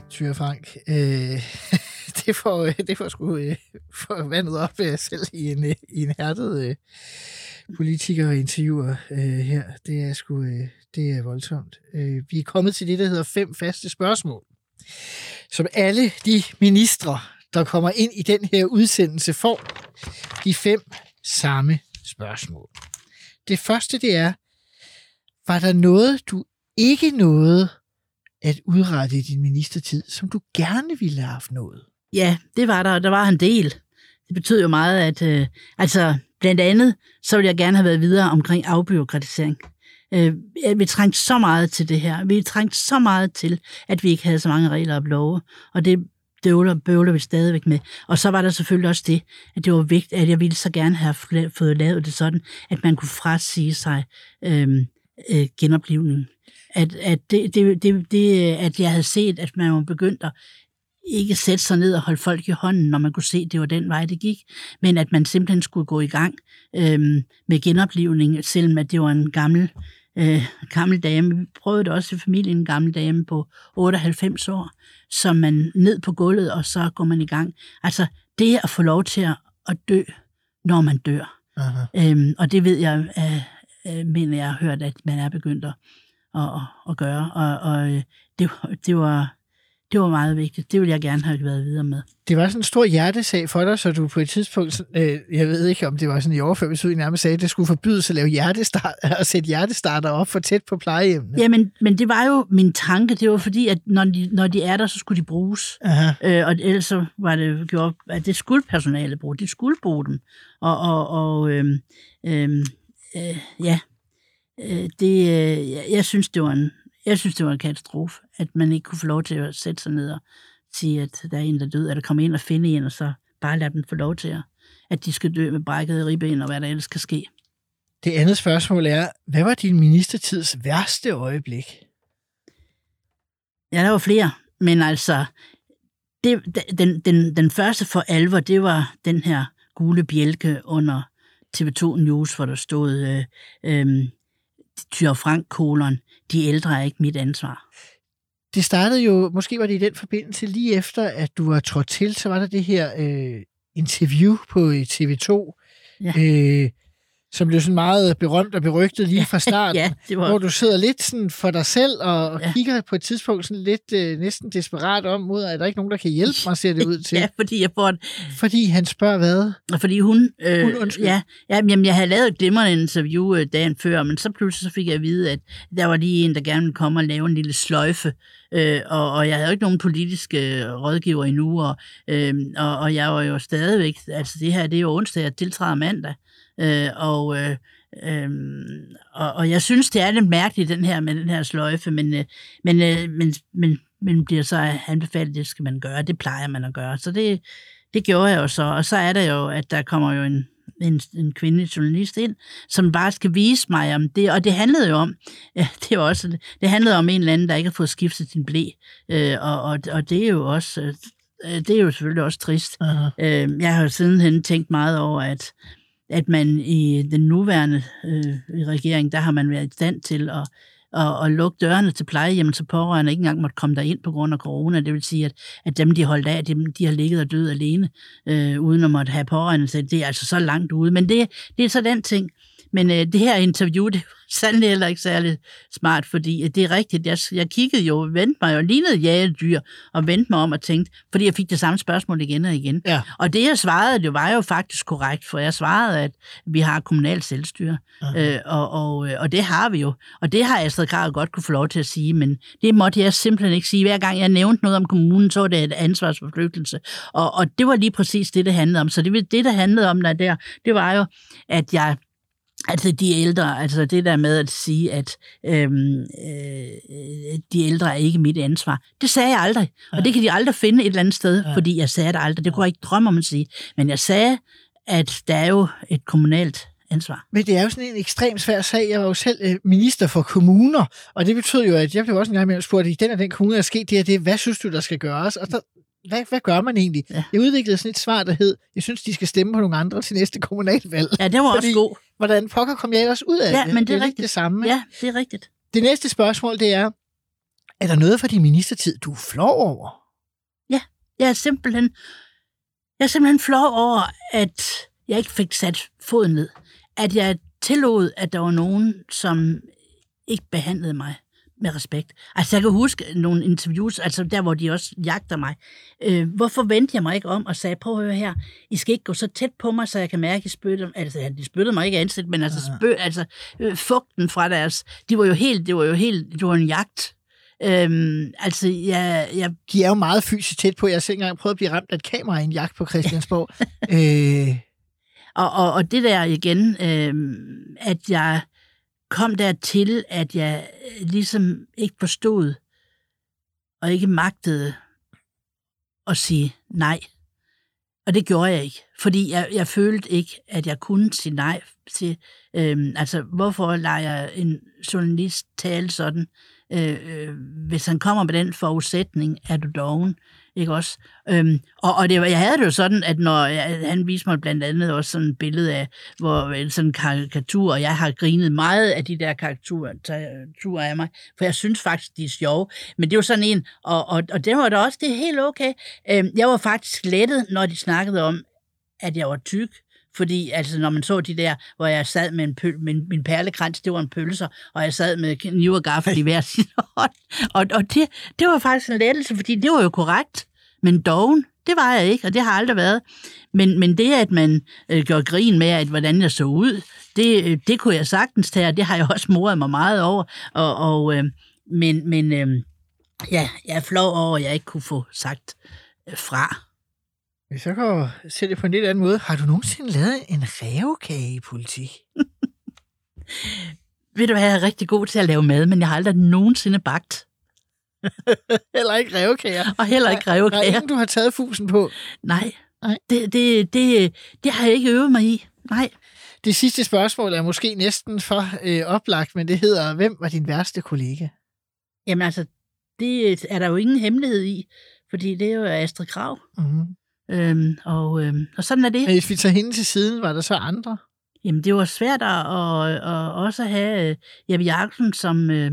Tyre Frank. Øh, det får, øh, det får sgu øh, får vandet op øh, selv i en, øh, i en hærdet øh, politiker og interviewer øh, her. Det er sgu øh, det er voldsomt. Øh, vi er kommet til det, der hedder fem faste spørgsmål, som alle de ministre, der kommer ind i den her udsendelse, får de fem samme spørgsmål. Det første, det er, var der noget, du ikke nåede at udrette i din ministertid, som du gerne ville have haft noget? Ja, det var der, og der var en del. Det betød jo meget, at øh, altså blandt andet, så ville jeg gerne have været videre omkring afbyråkratisering. Øh, vi trængte så meget til det her. Vi trængte så meget til, at vi ikke havde så mange regler og love, og det bøvler, bøvler vi stadigvæk med. Og så var der selvfølgelig også det, at det var vigtigt, at jeg ville så gerne have fået lavet det sådan, at man kunne frasige sig øhm, øh, øh, genoplivningen. At, at, det, det, det, det, at jeg havde set, at man var begyndt at ikke sætte sig ned og holde folk i hånden, når man kunne se, at det var den vej, det gik, men at man simpelthen skulle gå i gang øhm, med genoplivning, selvom at det var en gammel, øh, gammel dame. Vi prøvede det også i familien, en gammel dame på 98 år, som man ned på gulvet, og så går man i gang. Altså det at få lov til at, at dø, når man dør. Aha. Øhm, og det ved jeg, øh, øh, mener jeg har hørt, at man er begyndt at, at, at, gøre. Og, og øh, det, det, var, det var meget vigtigt. Det ville jeg gerne have været videre med. Det var sådan en stor hjertesag for dig, så du på et tidspunkt, øh, jeg ved ikke om det var sådan i overført betydning, nærmest sagde, at det skulle forbydes at lave hjertestart, at sætte hjertestarter op for tæt på plejehjemmene. Ja, men, men det var jo min tanke. Det var fordi, at når de, når de er der, så skulle de bruges. Aha. Øh, og ellers så var det gjort, at det skulle personale bruge. De skulle bruge dem. Og, og, og øhm, øhm, øh, ja, øh, det, øh, jeg, jeg, synes, det var en, jeg synes, det var en katastrofe, at man ikke kunne få lov til at sætte sig ned og sige, at der er en, der er død, eller komme ind og finde en, og så bare lade dem få lov til at, at de skal dø med brækkede ribben, og hvad der ellers kan ske. Det andet spørgsmål er, hvad var din ministertids værste øjeblik? Ja, der var flere, men altså, det, den, den, den første for alvor, det var den her gule bjælke under TV2 News, hvor der stod øh, øh, Tyr Frank kolon, de ældre er ikke mit ansvar. Det startede jo, måske var det i den forbindelse, lige efter, at du var trådt til, så var der det her øh, interview på øh, TV2, Ja. øh, som blev sådan meget berømt og berygtet lige fra starten. ja, det var... Hvor du sidder lidt sådan for dig selv og, og Ja. kigger på et tidspunkt sådan lidt øh, næsten desperat om mod, at der ikke nogen, der kan hjælpe mig, ser det ud til. Ja, fordi jeg får et, Fordi han spørger hvad? Fordi hun... Øh, Hun, undskyld. ja, ja, jamen, jeg havde lavet et glimrende interview øh, dagen før, men så pludselig så fik jeg at vide, at der var lige en, der gerne ville komme og lave en lille sløjfe. Øh, og, og jeg havde jo ikke nogen politiske øh, rådgiver endnu, og, øh, og, og jeg var jo stadigvæk... Altså det her, det er jo onsdag, jeg tiltræder mandag. Øh, og... Øh, Øhm, og, og jeg synes, det er lidt mærkeligt, den her med den her sløjfe, men, øh, men, øh, men, men, men bliver så anbefalet, det skal man gøre. Det plejer man at gøre. Så det, det gjorde jeg jo så. Og så er der jo, at der kommer jo en, en, en kvindelig journalist ind, som bare skal vise mig om det. Og det handlede jo om, ja, det, var også, det handlede om en eller anden, der ikke har fået skiftet sin blæ. Øh, og, og, og det er jo også... øh, Det er jo selvfølgelig også trist. Aha. Øh, jeg har jo sidenhen tænkt meget over, at, at man i den nuværende øh, regering, der har man været i stand til at, at, at lukke dørene til plejehjem, så pårørende ikke engang måtte komme derind på grund af corona. Det vil sige, at, at dem, de holdt af, dem, de har ligget og død alene, øh, uden at måtte have pårørende. Så det er altså så langt ude. Men det, det er så den ting. Men øh, det her interview, det var sandelig heller ikke særlig smart, fordi øh, det er rigtigt. Jeg, jeg kiggede jo, vendte mig jo, lignede jagedyr, og vendte mig om og tænkte, fordi jeg fik det samme spørgsmål igen og igen. Ja. Og det, jeg svarede, det var jo faktisk korrekt, for jeg svarede, at vi har kommunalt selvstyre, øh, og, og, øh, og det har vi jo. Og det har Astrid Krag godt kunne få lov til at sige, men det måtte jeg simpelthen ikke sige. Hver gang jeg nævnte noget om kommunen, så var det et ansvarsforflygtelse. Og, og det var lige præcis det, det handlede om. Så det, det der handlede om der, der, det var jo, at jeg Altså de ældre, altså det der med at sige, at øhm, øh, de ældre er ikke mit ansvar, det sagde jeg aldrig. Og det kan de aldrig finde et eller andet sted, Ja. fordi jeg sagde det aldrig. Det kunne jeg ikke drømme om at sige. Men jeg sagde, at der er jo et kommunalt ansvar. Men det er jo sådan en ekstremt svær sag. Jeg var jo selv øh, minister for kommuner, og det betød jo, at jeg blev også en gang imellem spurgt, i den og den kommune der er sket det og det, hvad synes du, der skal gøres? Og så, hvad, hvad gør man egentlig? Ja. Jeg udviklede sådan et svar, der hed, jeg synes, de skal stemme på nogle andre til næste kommunalvalg. Ja, det var Fordi- også god. Hvordan pokker kom jeg ellers ud af Ja, det? men det er lidt rigtigt. det samme. Ja, det er rigtigt. Det næste spørgsmål, det er, er der noget fra din ministertid, du er flov over? Jeg er simpelthen, jeg er simpelthen flov over, at jeg ikke fik sat foden ned. At jeg tillod, at der var nogen, som ikke behandlede mig med respekt. Altså, jeg kan huske nogle interviews, altså der, hvor de også jagter mig. Øh, hvorfor vendte jeg mig ikke om og sagde, prøv at høre her, I skal ikke gå så tæt på mig, så jeg kan mærke, at I spytter. Altså, ja, de spyttede mig ikke ansigt, men altså, spø, altså øh, fugten fra deres, de var jo helt, det var jo helt, det var en jagt. Øhm, altså, jeg, jeg De er jo meget fysisk tæt på. Jeg har selv engang prøvet at blive ramt af et kamera i en jagt på Christiansborg. øh, Og, og, og det der igen, øh, at jeg kom dertil, at jeg øh, ligesom ikke forstod og ikke magtede at sige nej. Og det gjorde jeg ikke, fordi jeg, jeg følte ikke, at jeg kunne sige nej til, øhm, altså hvorfor leger jeg en journalist tale sådan, øh, øh, hvis han kommer med den forudsætning, er du doven, ikke også? Øhm, og og det, var- jeg havde det jo sådan, at når jeg, han viste mig blandt andet også sådan et billede af, hvor sådan en karikatur, og jeg har grinet meget af de der karikaturer karikaturer af mig, for jeg synes faktisk, de er sjove. Men det var sådan en, og, og, og det var da også, det er helt okay. Øhm, jeg var faktisk lettet, når de snakkede om, at jeg var tyk, fordi altså, når man så de der, hvor jeg sad med en pøl, min, min perlekrans, det var en pølser, og jeg sad med kniv og gaffel i hver sin hånd. Og, og det, det var faktisk en lettelse, fordi det var jo korrekt. Men doven, det var jeg ikke, og det har aldrig været. Men, men det, at man øh, gjorde grin med, at hvordan jeg så ud, det, øh, det kunne jeg sagtens tage, og det har jeg også moret mig meget over. Og, og, øh, men men øh, ja, jeg er flov over, at jeg ikke kunne få sagt øh, fra hvis jeg kan se det på en lidt anden måde, har du nogensinde lavet en rævekage i politik? Ved du hvad, jeg er rigtig god til at lave mad, men jeg har aldrig nogensinde bagt. Eller ikke rævekager? Og heller ikke Der er ingen, du har taget fusen på. Nej, Nej. det, det, det, det har jeg ikke øvet mig i. Nej. Det sidste spørgsmål er måske næsten for øh, oplagt, men det hedder, hvem var din værste kollega? Jamen altså, det er der jo ingen hemmelighed i, fordi det er jo Astrid Krav. Mm-hmm. Øhm, og, øhm, og sådan er det. Hvis vi tager hende til siden, var der så andre? Jamen, det var svært at, at, at også have øh, Jeppe Jacobsen som, øh,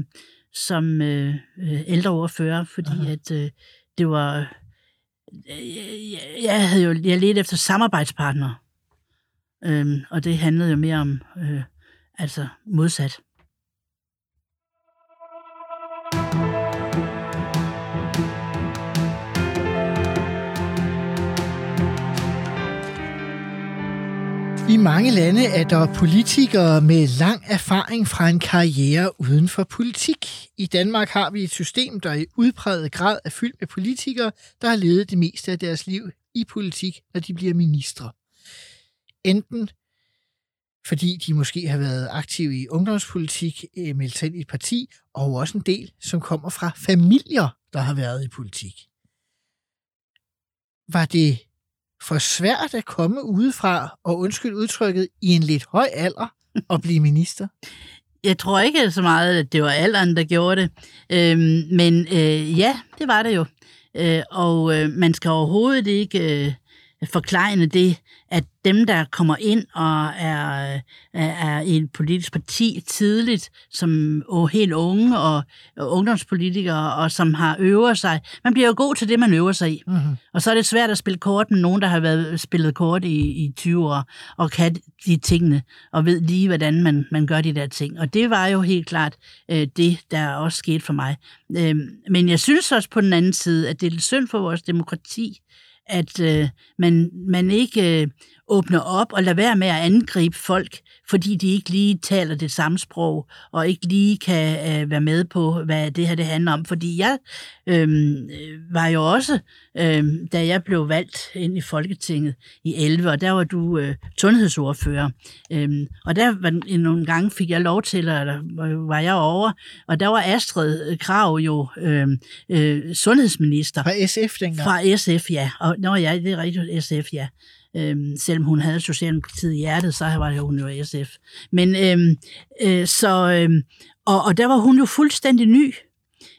som øh, øh, ældreordfører, fordi Aha. at øh, det var... Øh, jeg, jeg havde jo jeg ledte efter samarbejdspartnere. Øhm, og det handlede jo mere om øh, altså modsat. I mange lande er der politikere med lang erfaring fra en karriere uden for politik. I Danmark har vi et system, der i udpræget grad er fyldt med politikere, der har levet det meste af deres liv i politik, når de bliver ministre. Enten fordi de måske har været aktive i ungdomspolitik, øh, meldt sig ind i et parti, og også en del, som kommer fra familier, der har været i politik. Var det for svært at komme udefra og undskyld udtrykket i en lidt høj alder og blive minister? Jeg tror ikke så meget, at det var alderen, der gjorde det. Øhm, men øh, ja, det var det jo. Øh, og øh, man skal overhovedet ikke øh, forklejne det, at dem, der kommer ind og er, er, er i et politisk parti tidligt, som er helt unge og, og ungdomspolitikere, og som har øvet sig. Man bliver jo god til det, man øver sig i. Mm-hmm. Og så er det svært at spille kort med nogen, der har været spillet kort i, i 20 år, og kan de tingene, og ved lige, hvordan man, man gør de der ting. Og det var jo helt klart øh, det, der også skete for mig. Øh, men jeg synes også på den anden side, at det er lidt synd for vores demokrati, at øh, man, man ikke øh, åbner op og lader være med at angribe folk, fordi de ikke lige taler det samme sprog, og ikke lige kan øh, være med på, hvad det her det handler om. Fordi jeg øh, var jo også, øh, da jeg blev valgt ind i Folketinget i 11, og der var du øh, sundhedsordfører. Øh, og der var, nogle gange fik jeg lov til, eller var jeg over, og der var Astrid Krav jo øh, øh, sundhedsminister. Fra SF dengang? Fra SF, ja. Og, nå ja, det er rigtigt, SF, ja. Øhm, selvom hun havde Socialdemokratiet i hjertet, så var det hun jo SF. Men øhm, øh, så, øhm, og, og der var hun jo fuldstændig ny.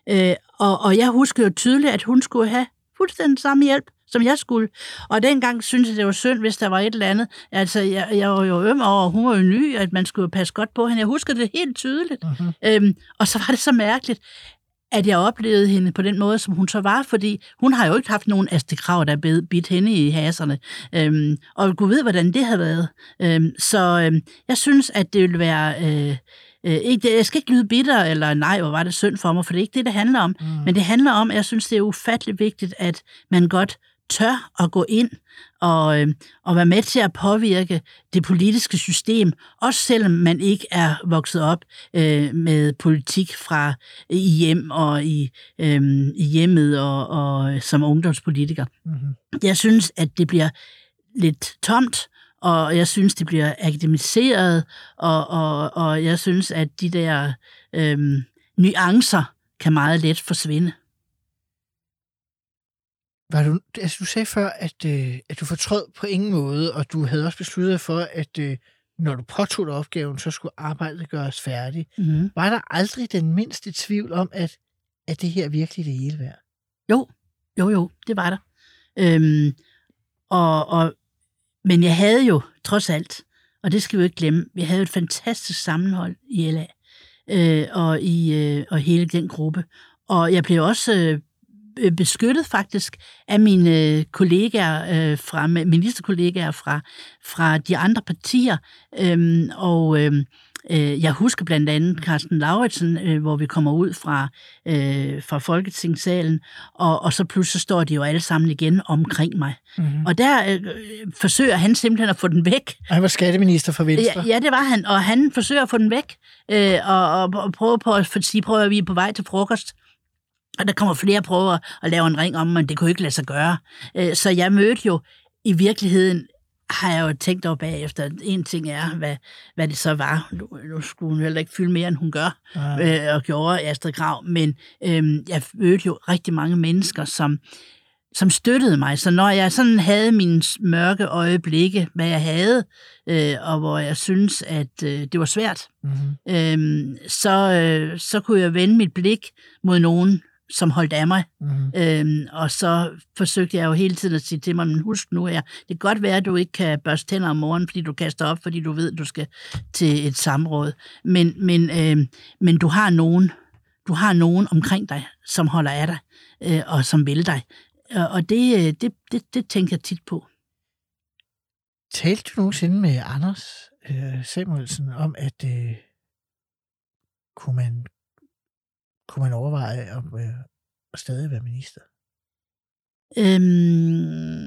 Øh, og, og jeg husker jo tydeligt, at hun skulle have fuldstændig samme hjælp, som jeg skulle. Og dengang syntes jeg, det var synd, hvis der var et eller andet. Altså, jeg, jeg var jo øm over, hun var jo ny, at man skulle passe godt på hende. Jeg husker det helt tydeligt. Uh-huh. Øhm, og så var det så mærkeligt, at jeg oplevede hende på den måde, som hun så var, fordi hun har jo ikke haft nogen Krav, der bed, bidt hende i haserne. Øhm, og Gud ved, hvordan det har været. Øhm, så øhm, jeg synes, at det ville være... Øh, øh, ikke, jeg skal ikke lyde bitter, eller nej, hvor var det synd for mig, for det er ikke det, det handler om. Mm. Men det handler om, at jeg synes, det er ufatteligt vigtigt, at man godt tør at gå ind og, øh, og være med til at påvirke det politiske system, også selvom man ikke er vokset op øh, med politik fra i hjem og i, øh, i hjemmet og, og som ungdomspolitiker. Mm-hmm. Jeg synes, at det bliver lidt tomt, og jeg synes, det bliver akademiseret, og, og, og jeg synes, at de der øh, nuancer kan meget let forsvinde. Var du, altså du sagde før, at, øh, at du fortrød på ingen måde, og du havde også besluttet for, at øh, når du påtog dig opgaven, så skulle arbejdet gøres færdigt. Mm-hmm. Var der aldrig den mindste tvivl om, at, at det her virkelig det hele værd? Jo, jo, jo, det var der. Øhm, og, og, men jeg havde jo trods alt, og det skal vi jo ikke glemme, vi havde et fantastisk sammenhold i LA, øh, og i øh, og hele den gruppe. Og jeg blev også Øh, beskyttet faktisk af mine kollegaer, øh, fra ministerkollegaer fra, fra de andre partier. Øhm, og øhm, øh, jeg husker blandt andet Carsten Lauritsen, øh, hvor vi kommer ud fra, øh, fra Folketingssalen, og, og så pludselig står de jo alle sammen igen omkring mig. Mm-hmm. Og der øh, forsøger han simpelthen at få den væk. Og han var skatteminister for Venstre. Ja, ja, det var han, og han forsøger at få den væk, øh, og, og, og prøve på at sige, prøver at vi er på vej til frokost. Og der kommer flere prøver at lave en ring om, men det kunne ikke lade sig gøre. Øh, så jeg mødte jo i virkeligheden har jeg jo tænkt over bagefter. En ting er, hvad, hvad det så var. Nu, nu skulle hun heller ikke fylde mere, end hun gør, ja. øh, og gjorde Astrid Grav. Men øh, jeg mødte jo rigtig mange mennesker, som, som støttede mig. Så når jeg sådan havde mine mørke øjeblikke, hvad jeg havde, øh, og hvor jeg synes, at øh, det var svært, mm-hmm. øh, så, øh, så kunne jeg vende mit blik mod nogen, som holdt af mig. Mm. Øhm, og så forsøgte jeg jo hele tiden at sige til mig, men husk nu her, det kan godt være, at du ikke kan børste tænder om morgenen, fordi du kaster op, fordi du ved, at du skal til et samråd. Men, men, øhm, men du har nogen, du har nogen omkring dig, som holder af dig, øh, og som vil dig. Og det, øh, det, det, det tænker jeg tit på. Talte du nogensinde med Anders øh, Samuelsen om, at øh, kunne, man, kunne man overveje om øh, at stadig være minister? Øhm,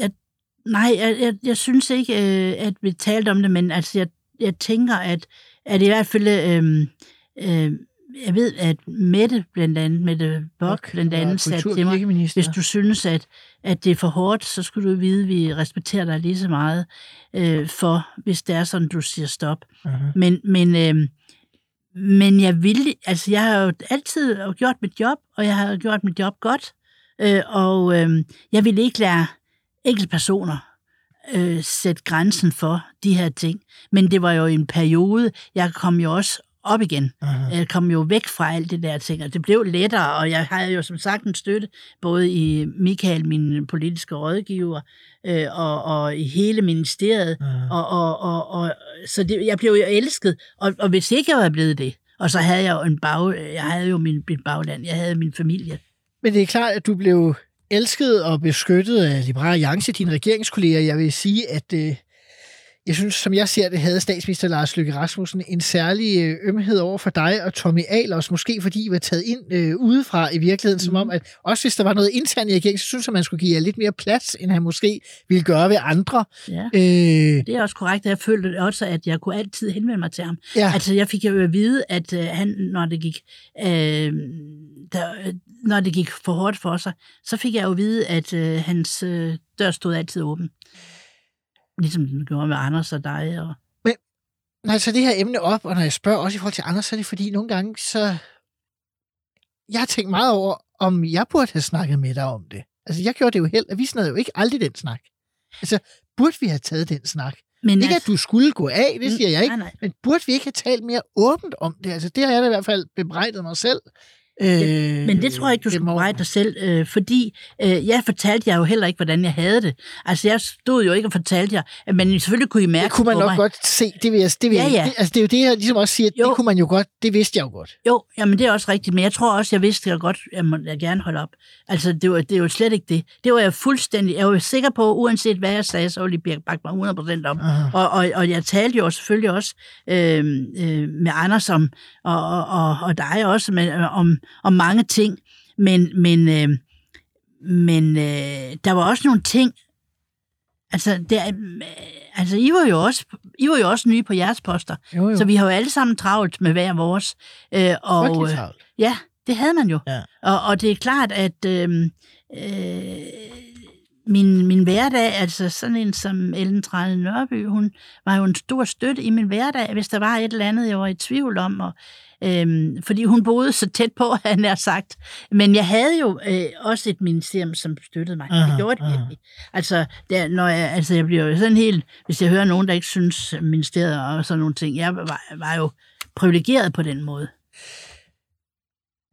jeg, nej, jeg, jeg, jeg synes ikke, øh, at vi talte om det, men altså, jeg, jeg tænker, at, at i hvert fald... Øh, øh, jeg ved, at Mette blandt andet, Mette Bok blandt andet, sagde til mig, hvis du synes, at, at det er for hårdt, så skulle du vide, at vi respekterer dig lige så meget øh, for, hvis det er sådan, du siger stop. Uh-huh. Men, men, øh, men jeg ville, altså jeg har jo altid gjort mit job, og jeg har gjort mit job godt, øh, og øh, jeg ville ikke lade enkelte personer øh, sætte grænsen for de her ting. Men det var jo en periode, jeg kom jo også op igen. Uh-huh. Jeg kom jo væk fra alt det der ting, og det blev lettere, og jeg havde jo som sagt en støtte, både i Michael, min politiske rådgiver, øh, og, og i hele ministeriet, og, og, og, og, så det, jeg blev jo elsket, og, og hvis ikke jeg var blevet det, og så havde jeg jo en bag, jeg havde jo min, min bagland, jeg havde min familie. Men det er klart, at du blev elsket og beskyttet af Liberale Alliance, dine regeringskolleger. Jeg vil sige, at øh, jeg synes, som jeg ser det, havde statsminister Lars Løkke Rasmussen en særlig øh, ømhed over for dig og Tommy Ahlers, måske fordi I var taget ind øh, udefra i virkeligheden, mm. som om, mhm. at også hvis der var noget internt i regeringen, så synes jeg, man skulle give jer lidt mere plads, end han måske ville gøre ved andre. Ja. Øh, det er også korrekt, jeg følte også, at jeg kunne altid henvende mig til ham. Ja. Altså, jeg fik jo at vide, at øh, han, når det gik... Øh, der, når det gik for hårdt for sig, så fik jeg jo at vide, at øh, hans øh, dør stod altid åben. Ligesom den gjorde med Anders og dig. Og... Men når jeg tager det her emne op, og når jeg spørger også i forhold til Anders, så er det fordi nogle gange, så... Jeg har tænkt meget over, om jeg burde have snakket med dig om det. Altså, jeg gjorde det jo helt, at vi snakkede jo ikke aldrig den snak. Altså, burde vi have taget den snak? Men ikke, altså... at du skulle gå af, det siger jeg ikke. Nej, nej. Men burde vi ikke have talt mere åbent om det? Altså, det har jeg da i hvert fald bebrejdet mig selv Øh, men det tror jeg ikke, du skal beregne dig selv, øh, fordi øh, jeg fortalte jer jo heller ikke, hvordan jeg havde det. Altså, jeg stod jo ikke og fortalte jer, men selvfølgelig kunne I mærke Det kunne man nok mig. godt se. Det, vil jeg, det, vil ja, ja. Det, altså, det er jo det, jeg ligesom også siger, jo. det kunne man jo godt, det vidste jeg jo godt. Jo, jamen det er også rigtigt, men jeg tror også, jeg vidste det godt, jeg må jeg gerne holde op. Altså, det var, det jo slet ikke det. Det var jeg fuldstændig, jeg var sikker på, uanset hvad jeg sagde, så ville I bakke mig 100% om. Og, og, og jeg talte jo selvfølgelig også øh, øh, med Anders om, og, og, og, og dig også, med, om om mange ting, men, men, øh, men øh, der var også nogle ting, altså, der, øh, altså I, var jo også, I var jo også nye på jeres poster, jo, jo. så vi har jo alle sammen travlt med hver vores. Øh, og, øh, ja, det havde man jo. Ja. Og, og det er klart, at øh, øh, min, min hverdag, altså sådan en som Ellen Trane Nørby, hun var jo en stor støtte i min hverdag, hvis der var et eller andet, jeg var i tvivl om, og Øhm, fordi hun boede så tæt på, han har sagt. Men jeg havde jo øh, også et ministerium, som støttede mig. Aha, det gjorde det virkelig. Altså, der, når jeg, altså, jeg bliver jo sådan helt... Hvis jeg hører nogen, der ikke synes ministeriet og sådan nogle ting, jeg var, var jo privilegeret på den måde.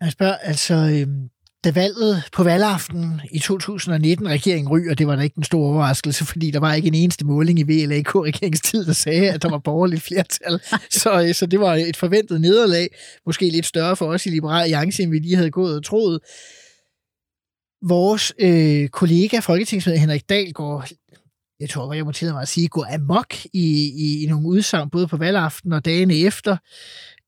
Jeg spørger, altså, øhm, da valget på valgaften i 2019 regeringen ryger, det var da ikke en stor overraskelse, fordi der var ikke en eneste måling i VLAK-regeringstid, der sagde, at der var borgerligt flertal. Så, øh, så det var et forventet nederlag, måske lidt større for os i Liberale Alliance, end vi lige havde gået og troet. Vores øh, kollega, folketingsmedlem Henrik Dahl, går jeg tror, jeg må tillade mig at sige, gå amok i, i, i nogle udsagn, både på valgaften og dagene efter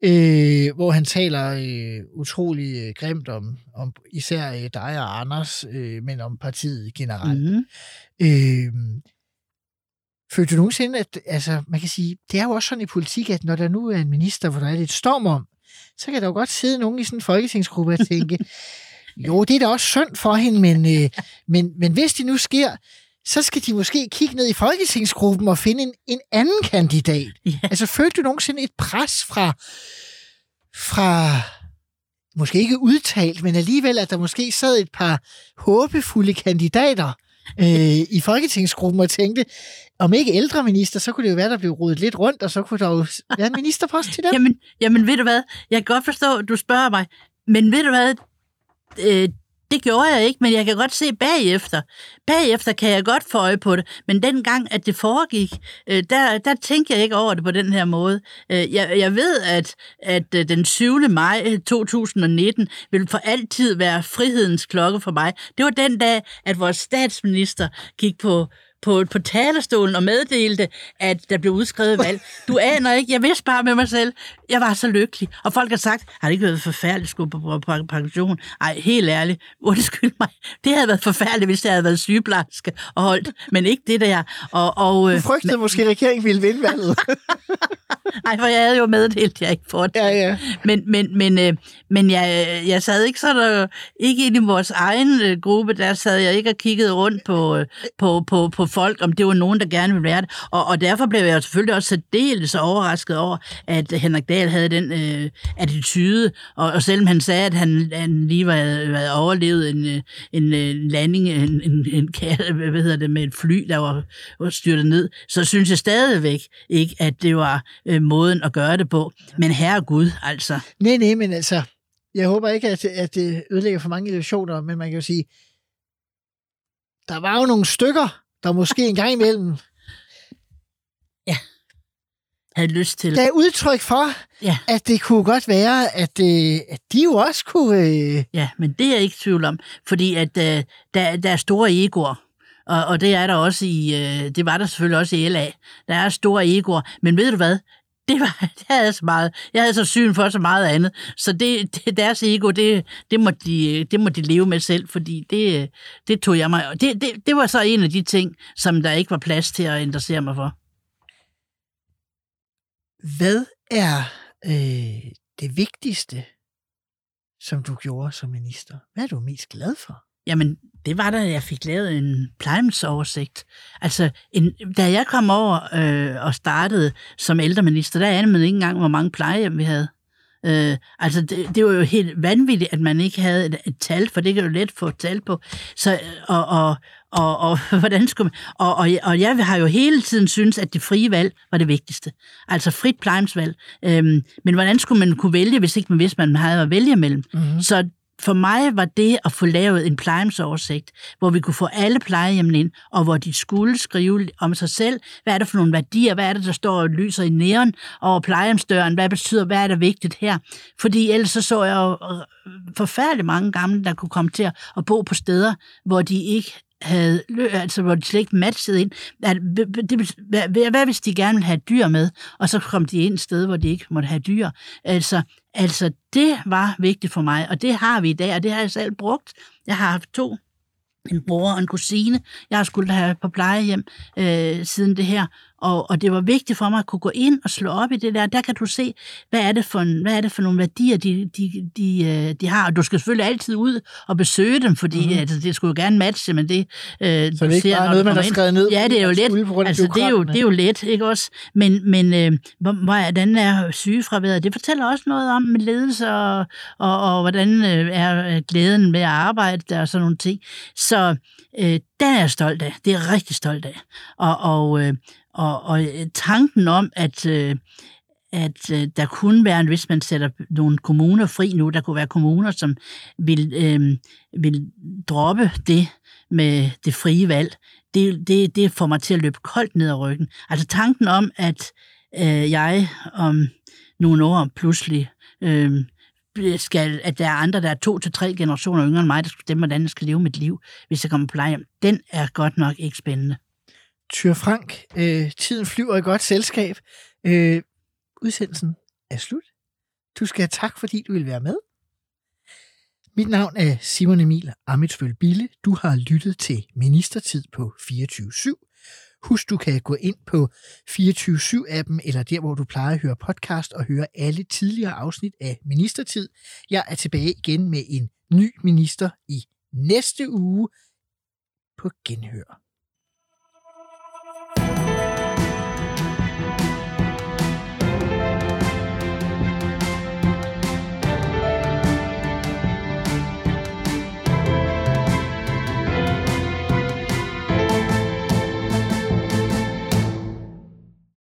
øh, hvor han taler øh, utrolig øh, grimt om, om især øh, dig og Anders, øh, men om partiet generelt. Mm-hmm. Øh, Følte du nogensinde, at altså, man kan sige, det er jo også sådan i politik, at når der nu er en minister, hvor der er lidt storm om, så kan der jo godt sidde nogen i sådan en folketingsgruppe og tænke, jo, det er da også synd for hende, men, øh, men, men hvis det nu sker, så skal de måske kigge ned i folketingsgruppen og finde en, en anden kandidat. Yeah. Altså, følte du nogensinde et pres fra, fra måske ikke udtalt, men alligevel, at der måske sad et par håbefulde kandidater øh, i folketingsgruppen og tænkte, om ikke ældreminister, så kunne det jo være, der blev rodet lidt rundt, og så kunne der jo være en ministerpost til dem. jamen, jamen, ved du hvad? Jeg kan godt forstå, at du spørger mig, men ved du hvad? Øh, det gjorde jeg ikke, men jeg kan godt se bagefter. Bagefter kan jeg godt få øje på det, men dengang, at det foregik, øh, der, der tænkte jeg ikke over det på den her måde. Øh, jeg, jeg ved, at, at øh, den 7. maj 2019 vil for altid være frihedens klokke for mig. Det var den dag, at vores statsminister gik på på, på talerstolen og meddelte, at der blev udskrevet valg. Du aner ikke, jeg vidste bare med mig selv, jeg var så lykkelig. Og folk har sagt, har det ikke været forfærdeligt at skulle på, pension? Ej, helt ærligt, undskyld mig. Det havde været forfærdeligt, hvis jeg havde været sygeplejerske og holdt, men ikke det der. Og, og, du frygtede men, måske, at regeringen ville vinde valget. Nej, for jeg havde jo meddelt, at jeg ikke får det. Ja, ja. Men, men, men, øh, men jeg, jeg sad ikke så der, ikke ind i vores egen øh, gruppe, der sad jeg ikke og kiggede rundt på, øh, på, på, på folk, om det var nogen, der gerne ville være det. Og, og derfor blev jeg selvfølgelig også særdeles overrasket over, at Henrik Dahl havde den øh, attitude, og, og selvom han sagde, at han, han lige var, var overlevet en, øh, en, en landing, en, en, en hvad hedder det, med et fly, der var, var styrtet ned, så synes jeg stadigvæk ikke, at det var øh, måden at gøre det på. Men herre Gud, altså. Nej, nej, men altså, jeg håber ikke, at, at det ødelægger for mange illusioner, men man kan jo sige, der var jo nogle stykker, der måske en gang imellem ja. havde lyst til. Er udtryk for, ja. at det kunne godt være, at, øh, at de jo også kunne... Øh... Ja, men det er jeg ikke tvivl om, fordi at øh, der, der er store egoer. Og, og det er der også i, øh, det var der selvfølgelig også i LA. Der er store egoer, men ved du hvad? det var, det havde så meget, jeg havde så syn for så meget andet. Så det, det deres ego, det, det, må de, det må de leve med selv, fordi det, det tog jeg mig. Det, det, det var så en af de ting, som der ikke var plads til at interessere mig for. Hvad er øh, det vigtigste, som du gjorde som minister? Hvad er du mest glad for? Jamen, det var da, jeg fik lavet en plejehjemsoversigt. Altså, en, da jeg kom over øh, og startede som ældreminister, der anede man ikke engang, hvor mange plejehjem vi havde. Øh, altså, det, det var jo helt vanvittigt, at man ikke havde et, et tal, for det kan jo let få et tal på. Så, og, og, og, og hvordan skulle man, og, og, og jeg har jo hele tiden synes at det frie valg var det vigtigste. Altså frit plejehjemsvalg. Øhm, men hvordan skulle man kunne vælge, hvis ikke man vidste, man havde at vælge mellem? Mm-hmm. Så for mig var det at få lavet en plejehjemsoversigt, hvor vi kunne få alle plejehjemmene ind, og hvor de skulle skrive om sig selv, hvad er det for nogle værdier, hvad er det, der står og lyser i næren over plejehjemsdøren, hvad betyder, hvad er der vigtigt her? Fordi ellers så så jeg jo øh, forfærdeligt mange gamle, der kunne komme til at bo på steder, hvor de ikke havde, altså hvor de slet ikke matchede ind. At, det, hvad, hvad hvis de gerne ville have dyr med, og så kom de ind et sted, hvor de ikke måtte have dyr? Altså, altså det var vigtigt for mig, og det har vi i dag, og det har jeg selv brugt. Jeg har haft to en bror og en kusine, jeg har skulle have på plejehjem øh, siden det her, og, og det var vigtigt for mig at kunne gå ind og slå op i det der. Der kan du se, hvad er det for, en, hvad er det for nogle værdier, de, de, de, øh, de har. Og du skal selvfølgelig altid ud og besøge dem, fordi mm. altså, det skulle jo gerne matche, men det... Øh, Så det er ikke ser, bare noget, man har skrevet ned? Ja, det er jo let. Altså, det er jo, det er jo let, ikke også? Men, men øh, hvordan er sygefraværet? Det fortæller også noget om med ledelse, og, og, og hvordan øh, er glæden ved at arbejde der og sådan nogle ting. Så øh, den er jeg stolt af. Det er jeg rigtig stolt af. Og, og, øh, og, og øh, tanken om, at, øh, at øh, der kunne være, hvis man sætter nogle kommuner fri nu, der kunne være kommuner, som vil, øh, vil droppe det med det frie valg, det, det, det får mig til at løbe koldt ned ad ryggen. Altså tanken om, at øh, jeg om nogle år pludselig øh, skal, at der er andre, der er to til tre generationer yngre end mig, der skal stemme, hvordan jeg skal leve mit liv, hvis jeg kommer på plejehjem, den er godt nok ikke spændende. Tyr Frank, øh, tiden flyver i godt selskab. Øh, udsendelsen er slut. Du skal have tak, fordi du vil være med. Mit navn er Simon Emil Amitsbøl Bille. Du har lyttet til Ministertid på 24-7. Husk, du kan gå ind på 24-7-appen, eller der, hvor du plejer at høre podcast, og høre alle tidligere afsnit af Ministertid. Jeg er tilbage igen med en ny minister i næste uge på Genhør.